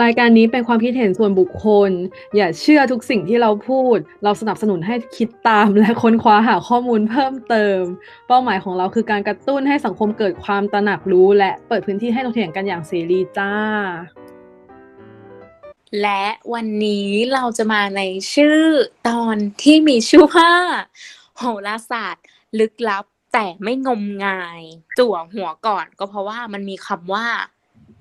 รายการนี้เป็นความคิดเห็นส่วนบุคคล อย่าเชื่อทุกสิ่งที่เราพูด เราสนับสนุนให้คิดตามและค้นคว้าหาข้อมูลเพิ่มเติม เป้าหมายของเราคือการกระตุ้นให้สังคมเกิดความตระหนักรู้ และเปิดพื้นที่ให้ถกเถียงกันอย่างเสรีจ้า และวันนี้เราจะมาในชื่อตอนที่มีชื่อว่าโหราศาสตร์ ลึกลับแต่ไม่งมงาย จั่วหัวก่อนก็เพราะว่ามันมีคำว่า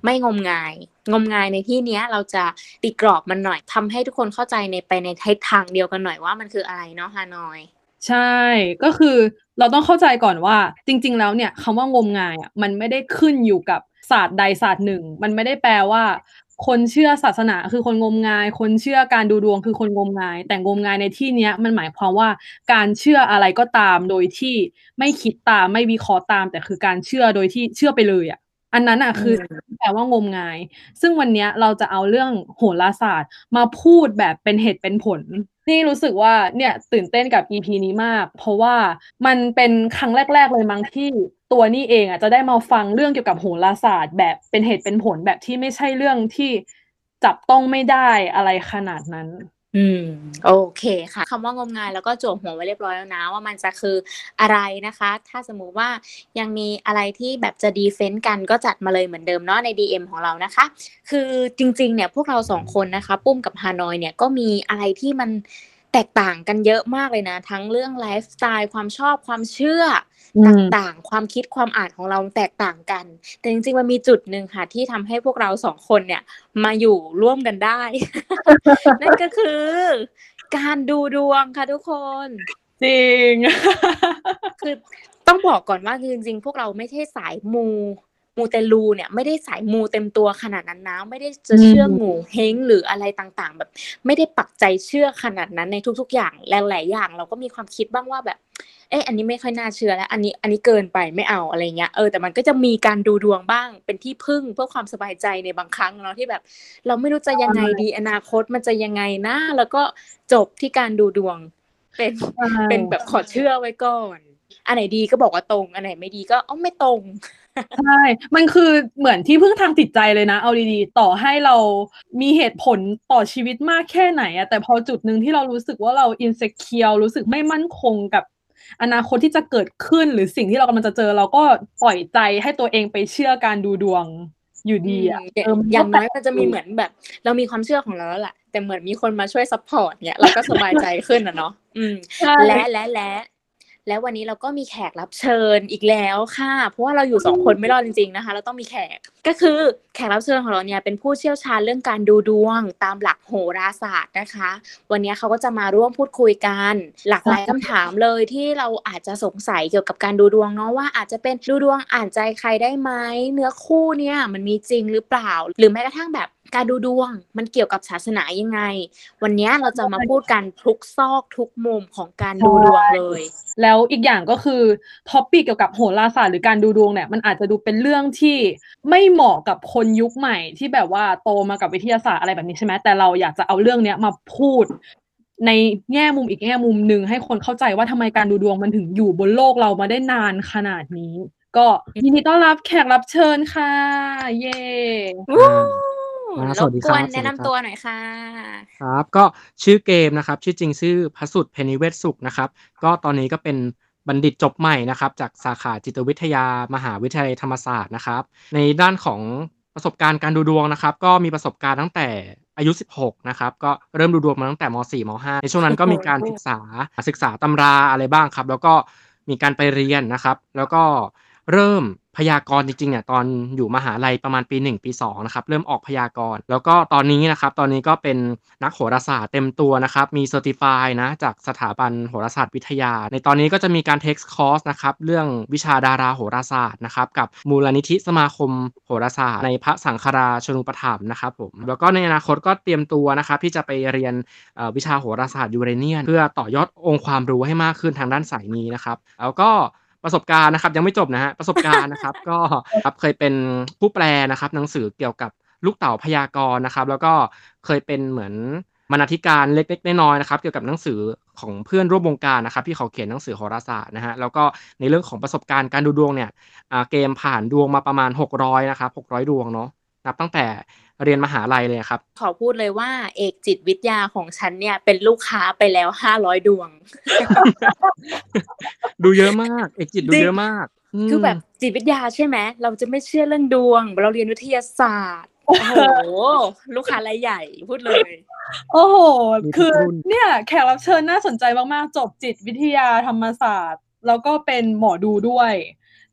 ไม่งมงาย งมงายในที่เนี้ยเราจะตีกรอบมันหน่อยทำให้ทุกคนเข้าใจในไปในทิศทางเดียวกันหน่อยว่ามันคืออะไรเนาะฮานอย ใช่ก็คือเราต้องเข้าใจก่อนว่า จริง ๆ แล้วเนี่ยคำว่างมงายอะมันไม่ได้ขึ้นอยู่กับศาสตร์ใดศาสตร์หนึ่ง มันไม่ได้แปลว่า คนเชื่อศาสนาคือคนงมงาย คนเชื่อการดูดวงคือคนงมงาย แต่งมงายในที่เนี้ยมันหมายความว่าการเชื่ออะไรก็ตามโดยที่ไม่คิดตามไม่วิเคราะห์ตาม แต่คือการเชื่อโดยที่เชื่อไปเลยอะ อันนั้นอะคือแปลว่างมงาย ซึ่งวันเนี้ยเราจะเอาเรื่องโหราศาสตร์มาพูดแบบเป็นเหตุเป็นผล นี่รู้สึกว่าเนี่ยตื่นเต้นกับ EP นี้มาก เพราะว่ามันเป็นครั้งแรก ๆ เลยมั้งที่ตัวนี่เองอะจะได้มาฟังเรื่องเกี่ยวกับโหราศาสตร์ แบบเป็นเหตุเป็นผลแบบที่ไม่ใช่เรื่องที่จับต้องไม่ได้อะไรขนาดนั้น อืม โอเคค่ะคำว่างมงายแล้วก็โจวหัวไว้เรียบร้อยแล้วนะ ว่ามันจะคืออะไรนะคะ ถ้าสมมุติว่ายังมีอะไรที่แบบจะดีเฟนต์กันก็จัดมาเลยเหมือนเดิมเนาะใน DM ของเรานะคะ คือจริง ๆ เนี่ยพวกเราสองคนนะคะ ปุ้มกับฮานอยเนี่ยก็มีอะไรที่มัน แตกต่างกันเยอะมากเลยนะ ทั้งเรื่องไลฟ์สไตล์ความชอบความเชื่อต่างๆ ความคิดความอ่านของเราแตกต่างกัน แต่จริงๆ มันมีจุดหนึ่งค่ะ ที่ทำให้พวกเราสองคนเนี่ย มาอยู่ร่วมกันได้ นั่นก็คือ การดูดวงค่ะทุกคน จริง คือต้องบอกก่อนว่าจริงๆ พวกเราไม่ใช่สายมู มูเตลูเนี่ยไม่ได้สายมูเต็มตัวขนาดนั้นนะไม่ได้จะเชื่องูเฮงหรืออะไรต่างๆ แบบ ไม่ได้ปักใจเชื่อขนาดนั้นในทุก ๆ อย่างหลายๆอย่าง เราก็มีความคิดบ้างว่าแบบ เอออันนี้ไม่ค่อยน่าเชื่อแล้ว อันนี้อันนี้เกินไปไม่เอาอะไรเงี้ยเออแต่มันก็จะมีการดูดวงบ้างเป็นที่พึ่งเพื่อความสบายใจในบางครั้งเนาะที่แบบ เราไม่รู้จะยังไงดีอนาคตมันจะยังไงนะแล้วก็จบที่การดูดวง เป็นเป็นแบบขอเชื่อไว้ก่อนอันไหนดีก็บอกว่าตรง อันไหนไม่ดีก็อ๋อไม่ตรง ใช่ มันคือเหมือนที่พึ่งทางจิตใจเลยนะ เอาดีๆ ต่อให้เรามีเหตุผลต่อชีวิตมากแค่ไหนอะแต่พอจุดหนึ่งที่เรารู้สึกว่าเราอินเซเคียวรู้สึกไม่มั่นคงกับอนาคตที่จะเกิดขึ้นหรือสิ่งที่เรากำลังจะเจอเราก็ปล่อยใจให้ตัวเองไปเชื่อการดูดวงอยู่ดีอะอย่างน้อยมันจะมีเหมือนแบบ เรามีความเชื่อของเราแล้วแหละแต่เหมือนมีคนมาช่วย support เนี่ยเราก็สบายใจขึ้นอะเนาะอืมและและและ แล้ววันนี้เราก็มีแขกรับเชิญอีกแล้วค่ะ เพราะว่าเราอยู่สองคนไม่รอดจริงๆนะคะ เราต้องมีแขก ก็คือแขกรับเชิญของเราเนี่ยเป็นผู้เชี่ยวชาญเรื่องการดูดวงตามหลักโหราศาสตร์นะคะ วันนี้เขาก็จะมาร่วมพูดคุยกัน หลากหลายคำถามเลยที่เราอาจจะสงสัยเกี่ยวกับการดูดวงเนาะว่าอาจจะเป็นดูดวงอ่านใจใครได้ไหมเนื้อคู่เนี่ยมันมีจริงหรือเปล่า หรือแม้กระทั่งแบบ การดูดวงมันเกี่ยวกับศาสนายังไง วันนี้เราจะมาพูดกันทุกซอกทุกมุมของการดูดวงเลย แล้วอีกอย่างก็คือ topic เกี่ยวกับโหราศาสตร์หรือการดูดวงเนี่ยมันอาจจะดูเป็นเรื่องที่ไม่เหมาะกับคนยุคใหม่ที่แบบว่าโตมากับวิทยาศาสตร์อะไรแบบนี้ใช่ไหมแต่เราอยากจะเอาเรื่องเนี้ยมาพูดในแง่มุมอีกแง่มุมหนึ่งให้คนเข้าใจว่าทำไมการดูดวงมันถึงอยู่บนโลกเรามาได้นานขนาดนี้ ก็ยินดีต้อนรับแขกรับเชิญค่ะ เย้ สวัสดีครับแนะนำตัวหน่อยค่ะ ครับ ก็ชื่อเกมนะครับ ชื่อจริงชื่อพระสุดเพนิเวศสุขนะครับ ก็ตอนนี้ก็เป็นบัณฑิตจบใหม่นะครับ จากสาขาจิตวิทยามหาวิทยาลัยธรรมศาสตร์นะครับ ในด้านของประสบการณ์การดูดวงนะครับ ก็มีประสบการณ์ตั้งแต่อายุ 16 นะครับ ก็เริ่มดูดวงมาตั้งแต่ม .4 ม .5 ในช่วงนั้นก็มีการศึกษาศึกษาตำราอะไรบ้างครับ แล้วก็มีการไปเรียนนะครับ แล้วก็เริ่ม พยากรณ์จริงๆเนี่ยตอนอยู่มหาลัยประมาณปี 1 ปี2นะครับเริ่มออกพยากรณ์แล้วก็ตอนนี้นะครับตอนนี้ก็เป็นนักโหราศาสตร์เต็มตัวนะครับมี certify นะจากสถาบันโหราศาสตร์วิทยา ในตอนนี้ก็จะมีการ take course นะครับเรื่องวิชาดาราโหราศาสตร์นะครับกับมูลนิธิสมาคมโหราศาสตร์ ในพระสังฆราชูปถัมภ์นะครับผมแล้วก็ในอนาคตก็เตรียมตัวนะครับที่จะไปเรียนวิชาโหราศาสตร์ยูเรเนียน เพื่อต่อยอดองค์ความรู้ให้มากขึ้นทางด้านสายนี้นะครับแล้วก็ ประสบการณ์นะครับ ยังไม่จบนะฮะประสบการณ์นะครับ ก็ครับเคยเป็นผู้แปลนะครับ หนังสือเกี่ยวกับลูกเต่าพยากรณ์นะครับ แล้วก็เคยเป็นเหมือนบรรณาธิการเล็กๆน้อยๆนะครับ เกี่ยวกับหนังสือของเพื่อนร่วมวงการนะครับ ที่เขาเขียนหนังสือโหราศาสตร์นะฮะแล้วก็ในเรื่องของประสบการณ์การดูดวงเนี่ยเกมผ่านดวงมาประมาณ 600นะครับ600 ดวงเนาะนับตั้งแต่ เรียนมหาลัยเลยครับ ขอพูดเลยว่า เอกจิตวิทยาของฉันเนี่ย เป็นลูกค้าไปแล้วห้าร้อยดวง ดูเยอะมาก เอกจิตดูจริงเยอะมาก คือแบบจิตวิทยาใช่ไหมเราจะไม่เชื่อเรื่องดวง เราเรียนวิทยาศาสตร์โอ้โหลูกค้ารายใหญ่พูดเลย โอ้โหมีทุกคือรุ่นเนี่ยแขกรับเชิญน่าสนใจมากๆ จบจิตวิทยาธรรมศาสตร์ แล้วก็เป็นหมอดูด้วย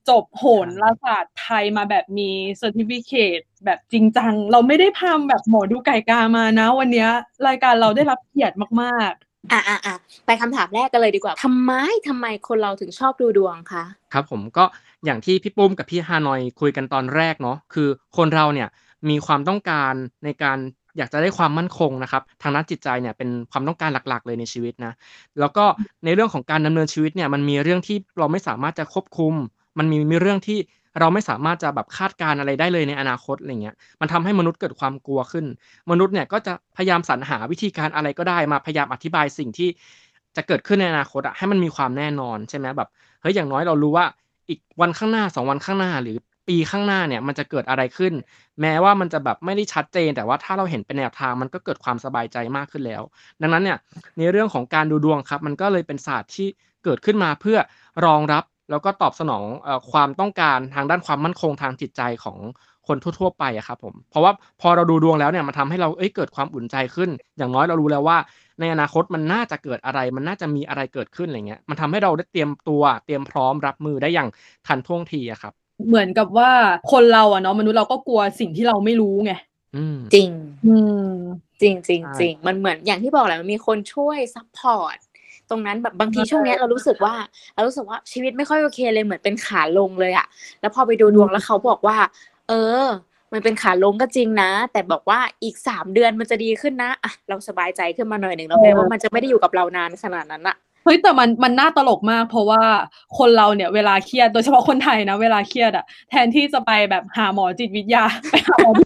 จบโหราศาสตร์ไทยมาแบบมี certificate แบบจริงจัง เราไม่ได้พามาแบบหมอดูไก่กามานะ วันเนี้ยรายการเราได้รับเกียรติมากอะอะอะไปคำถามแรกกันเลยดีกว่าทำไมทำไมคนเราถึงชอบดูดวงคะ ครับผมก็อย่างที่พี่ปุ้มกับพี่ฮานอยคุยกันตอนแรกเนาะคือคนเราเนี่ยมีความต้องการในการอยากจะได้ความมั่นคงนะครับทางด้านจิตใจเนี่ยเป็นความต้องการหลักๆ เลยในชีวิตนะแล้วก็ในเรื่องของการดำเนินชีวิตเนี่ยมันมีเรื่องที่เราไม่สามารถจะควบคุม มันมีมีเรื่องที่เราไม่สามารถจะแบบคาดการณ์อะไรได้เลยในอนาคตอะไรเงี้ย มันทำให้มนุษย์เกิดความกลัวขึ้น มนุษย์เนี่ยก็จะพยายามสรรหาวิธีการอะไรก็ได้มาพยายามอธิบายสิ่งที่จะเกิดขึ้นในอนาคตอะให้มันมีความแน่นอนใช่ไหมแบบเฮ้ยอย่างน้อยเรารู้ว่าอีกวันข้างหน้าสองวันข้างหน้าหรือปีข้างหน้าเนี่ยมันจะเกิดอะไรขึ้น แม้ว่ามันจะแบบไม่ได้ชัดเจน แต่ว่าถ้าเราเห็นเป็นแนวทางมันก็เกิดความสบายใจมากขึ้นแล้ว ดังนั้นเนี่ยในเรื่องของการดูดวงครับ มันก็เลยเป็นศาสตร์ที่เกิดขึ้นมาเพื่อรองรับ แล้วก็ตอบสนองเอ่อความต้องการทางด้านความมั่นคงทางจิตใจของคนทั่วๆไปอะครับผมเพราะว่าพอเราดูดวงแล้วเนี่ยมันทำให้เราเอ้ยเกิดความอุ่นใจขึ้น อย่างน้อยเรารู้แล้วว่า ในอนาคตมันน่าจะเกิดอะไร มันน่าจะมีอะไรเกิดขึ้นอะไรเงี้ยมันทำให้เราได้เตรียมตัวเตรียมพร้อมรับมือได้อย่างทันท่วงทีอะครับๆเหมือนกับว่าคนเราอะเนาะมนุษย์เราก็กลัวสิ่งที่เราไม่รู้ไงอืมจริง อืมจริงจริงใช่จริงมันเหมือนอย่างที่บอกแหละมันมีคนช่วย support ตรงนั้นแบบบางทีใช่ช่วงเนี้ยเรารู้สึกว่าเรารู้สึกว่าชีวิตไม่ค่อยโอเคเลยเหมือนเป็นขาลงเลยอะแล้วพอไปดูดวงแล้วเขาบอกว่า เออ มันเป็นขาลงก็จริงนะ แต่บอกว่าอีกสามเดือนมันจะดีขึ้นนะอะเราสบายใจขึ้นมาหน่อยหนึ่งแล้วแปลว่ามันจะไม่ได้อยู่กับเรานานขนาดนั้นอะเฮ้ยแต่มันมันน่าตลกมาก เพราะว่าคนเราเนี่ย เวลาเครียดโดยเฉพาะคนไทยนะ เวลาเครียดอะแทนที่จะไปแบบหาหมอจิตวิทยาไปหาหมอดู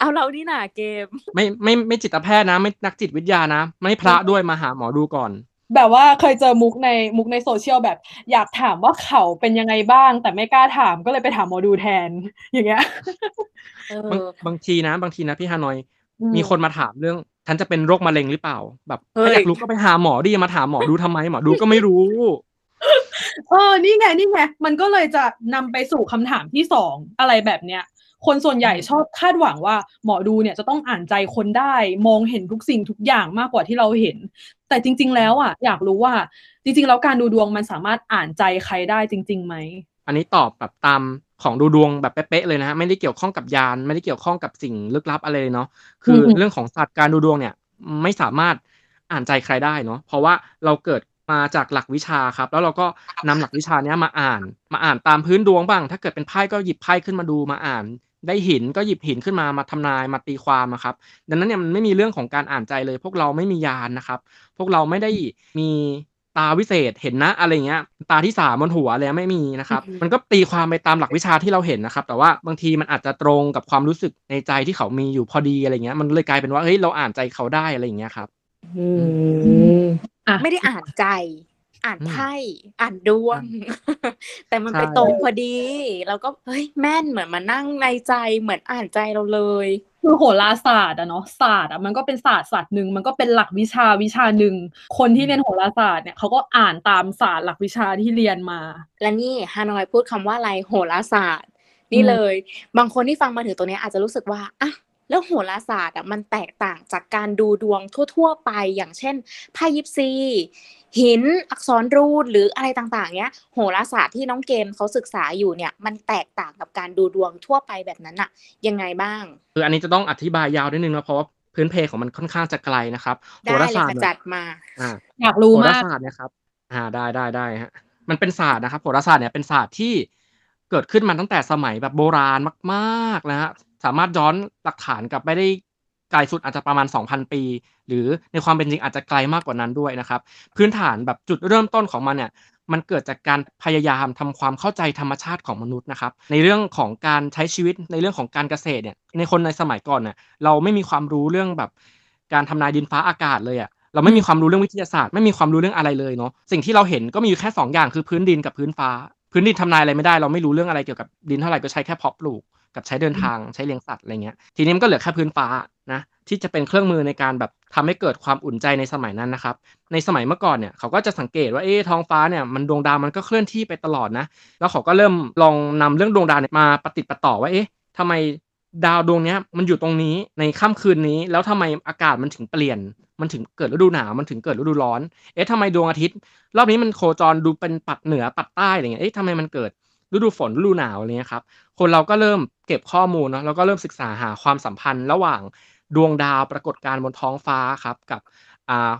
เอ้าเอาเรานี่น่ะเกม ไม่ไม่ไม่จิตแพทย์นะ ไม่นักจิตวิทยานะ ไม่พระด้วยมาหาหมอดูก่อน แบบว่าเคยเจอมุกในมุกในโซเชียลแบบ อยากถามว่าเขาเป็นยังไงบ้าง แต่ไม่กล้าถามก็เลยไปถามหมอดูแทน อย่างเงี้ยเอบางอบางทีนะ บางทีนะพี่ฮานอยอืมมีคนมาถามเรื่องฉันจะเป็นโรคมะเร็งหรือเปล่า แบบเฮ้ยถ้าอยากรู้ก็ไปหาหมอดิมาถามหมอดูทำไมหมอดูก็ไม่รู้เออ นี่ไง นี่ไง มันก็เลยจะนำไปสู่คำถามที่สองอะไรแบบเนี้ย คนส่วนใหญ่ชอบคาดหวังว่าหมอดูเนี่ยจะต้องอ่านใจคนได้ มองเห็นทุกสิ่งทุกอย่างมากกว่าที่เราเห็น แต่จริง ๆ แล้วอะอยากรู้ว่าจริง ๆ แล้วการดูดวงมันสามารถอ่านใจใครได้จริงๆไหมอันนี้ตอบแบบตามของดูดวงแบบเป๊ะๆเลยนะฮะไม่ได้เกี่ยวข้องกับยานไม่ได้เกี่ยวข้องกับสิ่งลึกลับอะไรเลยเนาะคืออมเรื่องของศาสตร์การดูดวงเนี่ยไม่สามารถอ่านใจใครได้เนาะเพราะว่าเราเกิดมาจากหลักวิชาครับ แล้วเราก็นำหลักวิชาเนี้ยมาอ่าน มาอ่านตามพื้นดวงบ้าง ถ้าเกิดเป็นไพ่ก็หยิบไพ่ขึ้นมาดูมาอ่าน ได้หินก็หยิบหินขึ้นมามาทำนายมาตีความอะครับ ดังนั้นเนี่ยมันไม่มีเรื่องของการอ่านใจเลย พวกเราไม่มียานนะครับ พวกเราไม่ได้มีตาวิเศษเห็นนะอะไรเงี้ย ตาที่สามบนหัวอะไรไม่มีนะครับอือฮึมันก็ตีความไปตามหลักวิชาที่เราเห็นนะครับ แต่ว่าบางทีมันอาจจะตรงกับความรู้สึกในใจที่เขามีอยู่พอดีอะไรเงี้ย มันเลยกลายเป็นว่าเฮ้ยเราอ่านใจเขาได้อะไรอย่างเงี้ยครับอืมอะไม่ได้อ่านใจ อ่านอืมไพ่อ่านดวง แต่มันไปใช่ตรงพอดี แล้วก็เฮ้ยแม่นเหมือนมานั่งในใจเหมือนอ่านใจเราเลยคือโหราศาสตร์อะเนาะศาสตร์อะมันก็เป็นศาสตร์ศาสตร์หนึ่งมันก็เป็นหลักวิชาวิชาหนึ่งคนที่เรียนโหราศาสตร์เนี่ยเขาก็อ่านตามศาสตร์หลักวิชาที่เรียนมา และนี่ฮานอยพูดคำว่าอะไรโหราศาสตร์ นี่อืมเลย บางคนที่ฟังมาถึงตัวเนี้ยอาจจะรู้สึกว่าอะ แล้วโหราศาสตร์อะมันแตกต่างจากการดูดวงทั่ว ๆ ไปอย่างเช่นไพ่ยิปซีหินอักษรรูนหรืออะไรต่างๆเนี้ยโหราศาสตร์ที่น้องเกมเขาศึกษาอยู่เนี่ย มันแตกต่างกับการดูดวงทั่วไปแบบนั้นอะยังไงบ้าง คืออันนี้จะต้องอธิบายยาวนิดนึงนะเพราะว่าพื้นเพของมันค่อนข้างจะไกลนะครับโหได้ราเลยศาสตค่ะร์เนี่จัยดมาอ่าอยากรู้โหรามากศาสตร์เนี่ยครับ อ่าได้ได้ได้ฮะมันเป็นศาสตร์นะครับโหราศาสตร์เนี่ยเป็นศาสตร์ที่ เกิดขึ้นมาตั้งแต่สมัยแบบโบราณมากๆนะฮะสามารถย้อนหลักฐานกลับไปได้ไกลสุดอาจจะประมาณ 2,000 ปี หรือในความเป็นจริงอาจจะไกลมากกว่านั้นด้วยนะครับ พื้นฐานแบบจุดเริ่มต้นของมันเนี่ยมันเกิดจากการพยายามทำความเข้าใจธรรมชาติของมนุษย์นะครับ ในเรื่องของการใช้ชีวิตในเรื่องของการเกษตรเนี่ยในคนในสมัยก่อนเนี่ยเราไม่มีความรู้เรื่องแบบการทำนายดินฟ้าอากาศเลยอะเราไม่มีความรู้เรื่องวิทยาศาสตร์ ไม่มีความรู้เรื่องอะไรเลยเนาะสิ่งที่เราเห็นก็มีอยู่แค่สองอย่างคือพื้นดินกับพื้นฟ้า พื้นดินทำนายอะไรไม่ได้ เราไม่รู้เรื่องอะไรเกี่ยวกับดินเท่าไหร่ก็ใช้แค่เพาะปลูกกับใช้เดินทางใช้เลี้ยงสัตว์อะไรเงี้ย ทีนี้มันก็เหลือแค่พื้นฟ้านะที่จะเป็นเครื่องมือในการแบบทำให้เกิดความอุ่นใจในสมัยนั้นนะครับ ในสมัยเมื่อก่อนเนี่ยเขาก็จะสังเกตว่าเอ๊ท้องฟ้าเนี่ยมันดวงดาวมันก็เคลื่อนที่ไปตลอดนะ แล้วเขาก็เริ่มลองนำเรื่องดวงดาวเนี่ยมาปฏิปต่อว่าเอ๊ะทำไม ดาวดวงนี้มันอยู่ตรงนี้ในค่ำคืนนี้ แล้วทำไมอากาศมันถึงเปลี่ยน มันถึงเกิดฤดูหนาวมันถึงเกิดฤดูร้อน เอ๊ะทำไมดวงอาทิตย์ รอบนี้มันโคจรดูเป็นปัดเหนือปัดใต้อะไรเงี้ยเอ๊ะทำไมมันเกิดฤดูฝนฤดูหนาวอะไรเงี้ยครับคนเราก็เริ่มเก็บข้อมูลเนาะแล้วก็เริ่มศึกษาหาความสัมพันธ์ระหว่างดวงดาวปรากฏการณ์บนท้องฟ้าครับกับ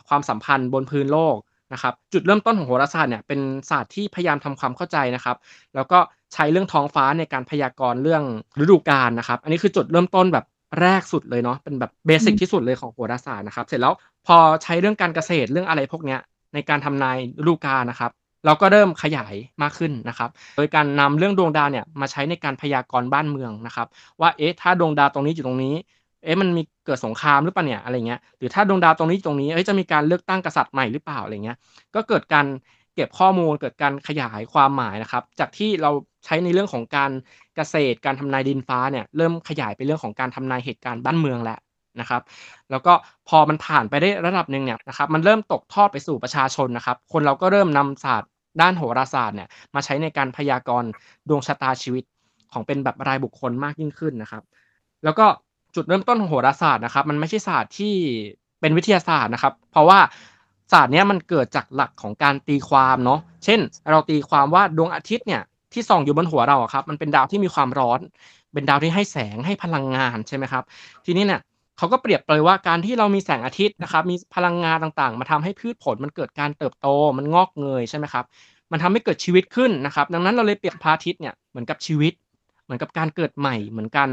ความสัมพันธ์บนพื้นโลกนะครับจุดเริ่มต้นของโหราศาสตร์เนี่ยเป็นศาสตร์ที่พยายามทำความเข้าใจนะครับ แล้วก็ ใช้เรื่องท้องฟ้าในการพยากรณ์เรื่องฤดูกาลนะครับ อันนี้คือจุดเริ่มต้นแบบแรกสุดเลยเนาะเป็นแบบเบสิกที่สุดเลยของโหราศาสตร์นะครับ เสร็จแล้วพอใช้เรื่องการเกษตรเรื่องอะไรพวกเนี้ยในการทำนายฤดูกาลนะครับเราก็เริ่มขยายมากขึ้นนะครับ โดยการนำเรื่องดวงดาวเนี่ยมาใช้ในการพยากรณ์บ้านเมืองนะครับ ว่าเอ๊ะถ้าดวงดาวตรงนี้อยู่ตรงนี้ เอ๊ะมันมีเกิดสงครามหรือเปล่าเนี่ยอะไรเงี้ยหรือถ้าดวงดาวตรงนี้ตรงนี้เอ้ยจะมีการเลือกตั้งกษัตริย์ใหม่หรือเปล่าอะไรเงี้ยก็เกิดการเก็บข้อมูลเกิดการขยายความหมายนะครับ จากที่เรา ใช้ในเรื่องของการเกษตรการทำนายดินฟ้าเนี่ยเริ่มขยายไปเรื่องของการทำนายเหตุการณ์บ้านเมืองแล้วนะครับ แล้วก็พอมันผ่านไปได้ระดับหนึ่งเนี่ยนะครับมันเริ่มตกทอดไปสู่ประชาชนนะครับ คนเราก็เริ่มนำศาสตร์ด้านโหราศาสตร์เนี่ยมาใช้ในการพยากรณ์ดวงชะตาชีวิตของเป็นแบบรายบุคคลมากยิ่งขึ้นนะครับ แล้วก็จุดเริ่มต้นของโหราศาสตร์นะครับ มันไม่ใช่ศาสตร์ที่เป็นวิทยาศาสตร์นะครับ เพราะว่าศาสตร์เนี้ยมันเกิดจากหลักของการตีความเนาะเช่น เราตีความว่าดวงอาทิตย์เนี่ย ที่ส่องอยู่บนหัวเราครับ มันเป็นดาวที่มีความร้อน เป็นดาวที่ให้แสงให้พลังงานใช่ไหมครับ ทีนี้เนี่ยเขาก็เปรียบเลยว่าการที่เรามีแสงอาทิตย์นะครับ มีพลังงานต่างๆ มาทำให้พืชผลมันเกิดการเติบโต มันงอกเงยใช่ไหมครับ มันทำให้เกิดชีวิตขึ้นนะครับ ดังนั้นเราเลยเปรียบพระอาทิตย์เนี่ยเหมือนกับชีวิต เหมือนกับการเกิดใหม่ เหมือนกัน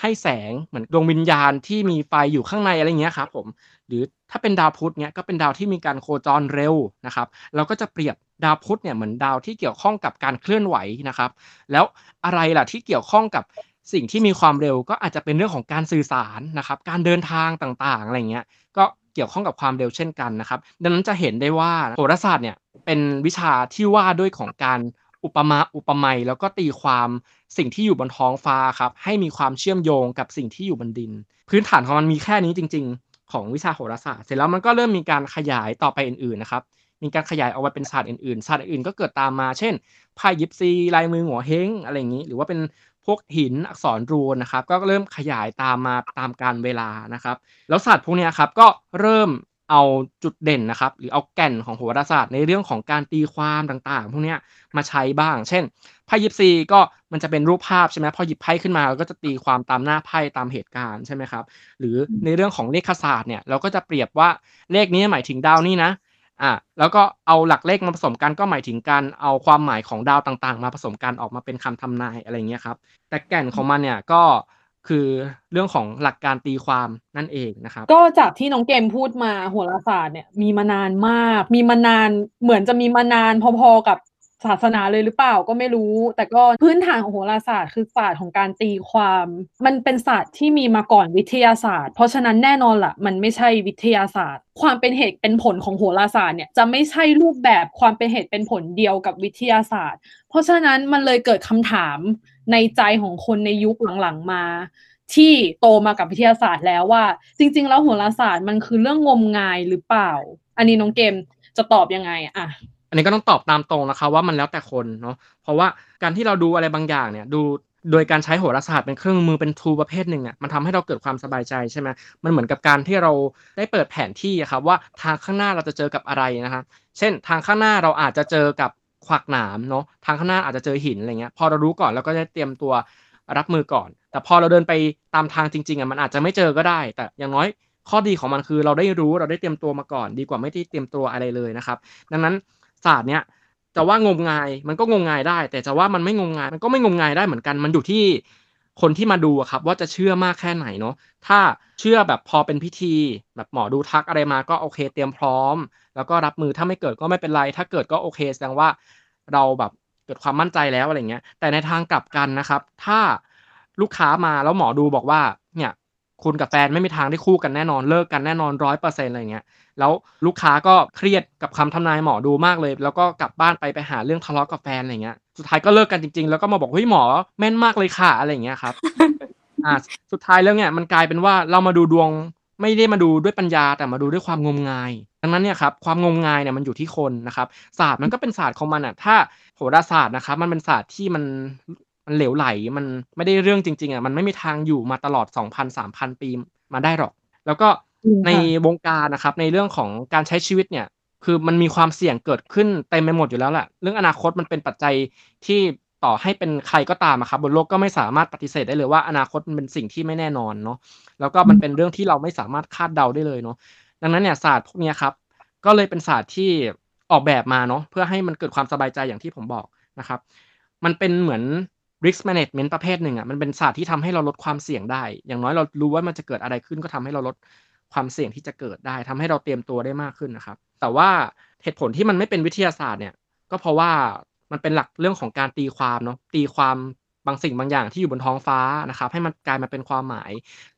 ให้แสงเหมือนดวงวิญญาณที่มีไฟอยู่ข้างในอะไรเงี้ยครับผม หรือถ้าเป็นดาวพุธเนี้ยก็เป็นดาวที่มีการโคจรเร็วนะครับ เราก็จะเปรียบดาวพุธเนี่ยเหมือนดาวที่เกี่ยวข้องกับการเคลื่อนไหวนะครับ แล้วอะไรล่ะที่เกี่ยวข้องกับสิ่งที่มีความเร็วก็อาจจะเป็นเรื่องของการสื่อสารนะครับ การเดินทางต่างๆอะไรเงี้ยก็เกี่ยวข้องกับความเร็วเช่นกันนะครับ ดังนั้นจะเห็นได้ว่าโหราศาสตร์เนี่ยเป็นวิชาที่ว่าด้วยของการอุปมาอุปไมยแล้วก็ตีความสิ่งที่อยู่บนท้องฟ้าครับให้มีความเชื่อมโยงกับสิ่งที่อยู่บนดิน พื้นฐานของมันมีแค่นี้จริง ๆ ของวิชาโหราศาสตร์ เสร็จแล้วมันก็เริ่มมีการขยายต่อไปอื่นๆนะครับ มีการขยายเอาไว้เป็นศาสตร์อื่นๆ ศาสตร์อื่นก็เกิดตามมา เช่นไพ่ยิปซีลายมือหัวเฮงอะไรอย่างนี้ หรือว่าเป็นพวกหินอักษรรูนนะครับ ก็เริ่มขยายตามมาตามการเวลานะครับ แล้วศาสตร์พวกนี้ครับก็เริ่ม เอาจุดเด่นนะครับ หรือเอาแก่นของโหราศาสตร์ในเรื่องของการตีความต่างๆ พวกนี้มาใช้บ้าง เช่นไพ่ยิปซีก็มันจะเป็นรูปภาพใช่ไหมพอหยิบไพ่ขึ้นมาเราก็จะตีความตามหน้าไพ่ตามเหตุการณ์ใช่ไหมครับ หรือในเรื่องของเลขศาสตร์เนี่ยเราก็จะเปรียบว่าเลขนี้หมายถึงดาวนี่นะอะแล้วก็เอาหลักเลขมาผสมกันก็หมายถึงการเอาความหมายของดาวต่างๆ มาผสมกันออกมาเป็นคำทำนายอะไรเงี้ยครับ แต่แก่นของมันเนี่ยก็ คือเรื่องของหลักการตีความนั่นเองนะครับ ก็จากที่น้องเกมพูดมาโหราศาสตร์เนี่ยมีมานานมาก มีมานานเหมือนจะมีมานานพอๆกับศาสนาเลยหรือเปล่าก็ไม่รู้ แต่ก็พื้นฐานของโหราศาสตร์คือศาสตร์ของการตีความ มันเป็นศาสตร์ที่มีมาก่อนวิทยาศาสตร์ เพราะฉะนั้นแน่นอนละ่ะ มันไม่ใช่วิทยาศาสตร์ ความเป็นเหตุเป็นผลของโหราศาสตร์เนี่ยจะไม่ใช่รูปแบบความเป็นเหตุเป็นผลเดียวกับวิทยาศาสตร์ เพราะฉะนั้นมันเลยเกิดคำถาม ในใจของคนในยุคหลังๆมา ที่โตมากับวิทยาศาสตร์แล้วว่า จริง ๆ แล้วโหราศาสตร์มันคือเรื่องงมงายหรือเปล่า อันนี้น้องเกมจะตอบยังไงอะอันนี้ก็ต้องตอบตามตรงนะคะว่ามันแล้วแต่คนเนาะเพราะว่าการที่เราดูอะไรบางอย่างเนี่ยดูโดยการใช้โหราศาสตร์เป็นเครื่องมือเป็นทูประเภทหนึ่งอะมันทำให้เราเกิดความสบายใจใช่ไหมมันเหมือนกับการที่เราได้เปิดแผนที่ครับว่าทางข้างหน้าเราจะเจอกับอะไรนะครับเช่นทางข้างหน้าเราอาจจะเจอกับ ขวักหนามเนาะทางข้างหน้าอาจจะเจอหินอะไรเงี้ยพอเรารู้ก่อนเราก็จะเตรียมตัวรับมือก่อน แต่พอเราเดินไปตามทางจริงๆอะมันอาจจะไม่เจอก็ได้ แต่อย่างน้อยข้อดีของมันคือเราได้รู้เราได้เตรียมตัวมาก่อน ดีกว่าไม่ได้เตรียมตัวอะไรเลยนะครับ ดังนั้นศาสตร์เนี้ยจะว่างมงายมันก็งมงายได้ แต่จะว่ามันไม่งมงายมันก็ไม่งมงายได้เหมือนกัน มันอยู่ที่คนที่มาดูครับ ว่าจะเชื่อมากแค่ไหนเนาะถ้าเชื่อแบบพอเป็นพิธี แบบหมอดูทักอะไรมาก็โอเค เตรียมพร้อม แล้วก็รับมือถ้าไม่เกิดก็ไม่เป็นไร ถ้าเกิดก็โอเคแสดงว่าเราแบบเกิดความมั่นใจแล้วอะไรเงี้ย แต่ในทางกลับกันนะครับ ถ้าลูกค้ามาแล้วหมอดูบอกว่าเนี่ยคุณกับแฟนไม่มีทางได้คู่กันแน่นอนเลิกกันแน่นอนร้อยเปอร์เซ็นต์อะไรเงี้ยแล้วลูกค้าก็เครียดกับคำทำนายหมอดูมากเลย แล้วก็กลับบ้านไปไปหาเรื่องทะเลาะกับแฟนอะไรเงี้ยสุดท้ายก็เลิกกันจริง ๆ แล้วก็มาบอกเฮ้ยหมอแม่นมากเลยค่ะอะไรเงี้ยครับอ่าสุดท้ายแล้วเนี่ยมันกลายเป็นว่าเรามาดูดวง ไม่ได้มาดูด้วยปัญญาแต่มาดูด้วยความงมงาย ดังนั้นเนี่ยครับความงมงายเนี่ยมันอยู่ที่คนนะครับศาสตร์มันก็เป็นศาสตร์ของมันอะถ้าโหราศาสตร์นะครับมันเป็นศาสตร์ที่มันมันเหลวไหลมันไม่ได้เรื่องจริง ๆอะมันไม่มีทางอยู่มาตลอด 2,000 3,000 ปีมาได้หรอก แล้วก็ในวงการนะครับในเรื่องของการใช้ชีวิตเนี่ยคือมันมีความเสี่ยงเกิดขึ้นเต็มไปหมดอยู่แล้วแหละเรื่องอนาคตมันเป็นปัจจัยที่ ต่อให้เป็นใครก็ตามครับบนโลกก็ไม่สามารถปฏิเสธได้เลยว่าอนาคตมันเป็นสิ่งที่ไม่แน่นอนเนาะแล้วก็มันเป็นเรื่องที่เราไม่สามารถคาดเดาได้เลยเนาะดังนั้นเนี่ยศาสตร์พวกนี้ครับก็เลยเป็นศาสตร์ที่ออกแบบมาเนาะเพื่อให้มันเกิดความสบายใจอย่างที่ผมบอกนะครับ มันเป็นเหมือน risk management ประเภทหนึ่งอะมันเป็นศาสตร์ที่ทำให้เราลดความเสี่ยงได้ อย่างน้อยเรารู้ว่ามันจะเกิดอะไรขึ้นก็ทำให้เราลดความเสี่ยงที่จะเกิดได้ทำให้เราเตรียมตัวได้มากขึ้นนะครับ แต่ว่าเหตุผลที่มันไม่เป็นวิทยาศาสตร์เนี่ย ก็เพราะว่า มันเป็นหลักเรื่องของการตีความเนาะตีความบางสิ่งบางอย่างที่อยู่บนท้องฟ้านะครับ ให้มันกลายมาเป็นความหมาย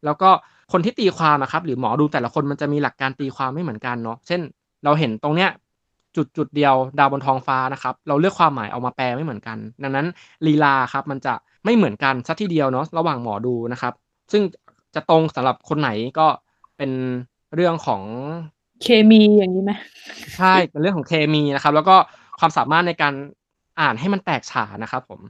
แล้วก็คนที่ตีความนะครับ หรือหมอดูแต่ละคนมันจะมีหลักการตีความไม่เหมือนกันเนาะเช่น เราเห็นตรงเนี้ยจุดจุดเดียวดาวบนท้องฟ้านะครับ เราเลือกความหมายเอามาแปลไม่เหมือนกัน ดังนั้นลีลาครับมันจะไม่เหมือนกันสักทีเดียวเนาะระหว่างหมอดูนะครับ ซึ่งจะตรงสำหรับคนไหนก็เป็นเรื่องของเคมีอย่างนี้ไหมใช่เป็นเรื่องของเคมีนะครับ แล้วก็ความสามารถในการ อ่านให้มันแตกฉานนะครับผม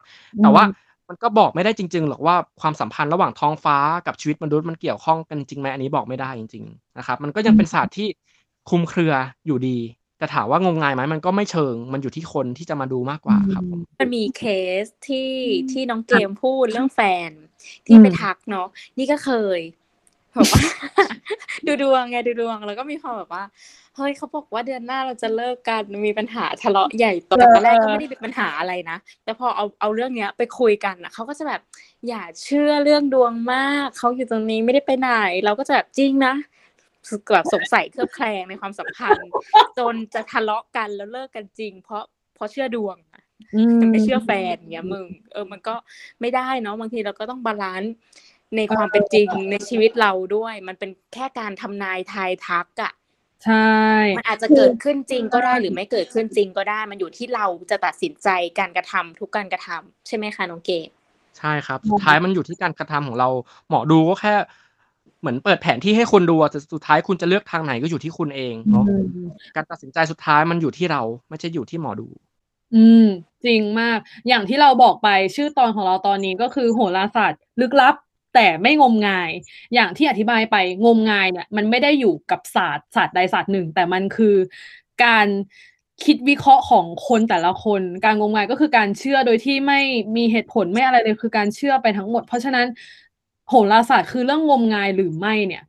แต่ว่ามันก็บอกไม่ได้จริง ๆ หรอกว่าความสัมพันธ์ระหว่างท้องฟ้ากับชีวิตมนุษย์มันเกี่ยวข้องกันจริงไหมอันนี้บอกไม่ได้จริง ๆ นะครับ มันก็ยังเป็นศาสตร์ที่คลุมเครืออยู่ดี แต่ถามว่างมงายไหมมันก็ไม่เชิง มันอยู่ที่คนที่จะมาดูมากกว่าครับผมมันมีเคสที่ที่น้องเกมพูดเรื่องแฟน ที่ไปทักเนาะนี่ก็เคยแบบว่าดูดวงไงดูดวงแล้วก็มีความแบบว่า เฮ้ยเขาบอกว่าเดือนหน้าเราจะเลิกกันมีปัญหาทะเลาะใหญ่โตแต่ตอนแรกก็ไม่ได้เป็นปัญหาอะไรนะแต่พอเอาเอาเรื่องเนี้ยไปคุยกันนะเขาก็จะแบบอย่าเชื่อเรื่องดวงมากเขาอยู่ตรงนี้ไม่ได้ไปไหน เราก็จะแบบจริงนะแบบสงสัยเคลือบแคลงในความสัมพันธ์ จนจะทะเลาะกันแล้วเลิกกันจริง เพราะเพราะเชื่อดวงอะจะไม่เชื่อแฟนเงี้ยมึงเออมันก็ไม่ได้เนาะบางทีเราก็ต้อง balance ในความเป็นจริงในชีวิตเราด้วย มันเป็นแค่การทำนายทายทักอะ ใช่ มันอาจจะเกิดขึ้นจริงก็ได้หรือไม่เกิดขึ้นจริงก็ได้ มันอยู่ที่เราจะตัดสินใจการกระทำทุกการกระทำใช่ไหมคะน้องเกดใช่ครับสุดท้ายมันอยู่ที่การกระทำของเรา หมอดูก็แค่ เหมือนเปิดแผนที่ให้คนดูอะแต่สุดท้ายคุณจะเลือกทางไหนก็อยู่ที่คุณเองเนาะการตัดสินใจสุดท้ายมันอยู่ที่เรา ไม่ใช่อยู่ที่หมอดู อืม จริงมาก อย่างที่เราบอกไปชื่อตอนของเราตอนนี้ก็คือโหราศาสตร์ลึกลับ แต่ไม่งมงาย อย่างที่อธิบายไปงมงายเนี่ย มันไม่ได้อยู่กับศาสตร์ศาสตร์ใดศาสตร์หนึ่ง แต่มันคือการคิดวิเคราะห์ของคนแต่ละคน การงมงายก็คือการเชื่อโดยที่ไม่มีเหตุผลไม่อะไรเลยคือการเชื่อไปทั้งหมด เพราะฉะนั้นโหราศาสตร์คือเรื่องงมงายหรือไม่เนี่ย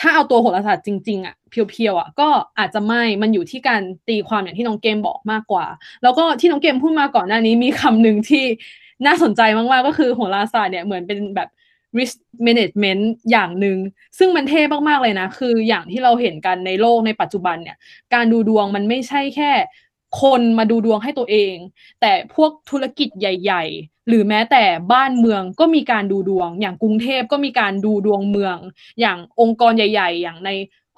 ถ้าเอาตัวโหราศาสตร์จริงๆอะเพียวๆอะก็อาจจะไม่มันอยู่ที่การตีความอย่างที่น้องเกมบอกมากกว่า แล้วก็ที่น้องเกมพูดมาก่อนหน้านี้มีคำหนึ่งที่น่าสนใจมากๆก็คือโหราศาสตร์เนี่ยเหมือนเป็นแบบ risk management อย่างหนึ่งซึ่งมันเท่มากๆเลยนะ คืออย่างที่เราเห็นกันในโลกในปัจจุบันเนี่ย การดูดวงมันไม่ใช่แค่คนมาดูดวงให้ตัวเอง แต่พวกธุรกิจใหญ่ ๆ หรือแม้แต่บ้านเมืองก็มีการดูดวง อย่างกรุงเทพก็มีการดูดวงเมือง อย่างองค์กรใหญ่ ๆ อย่างใน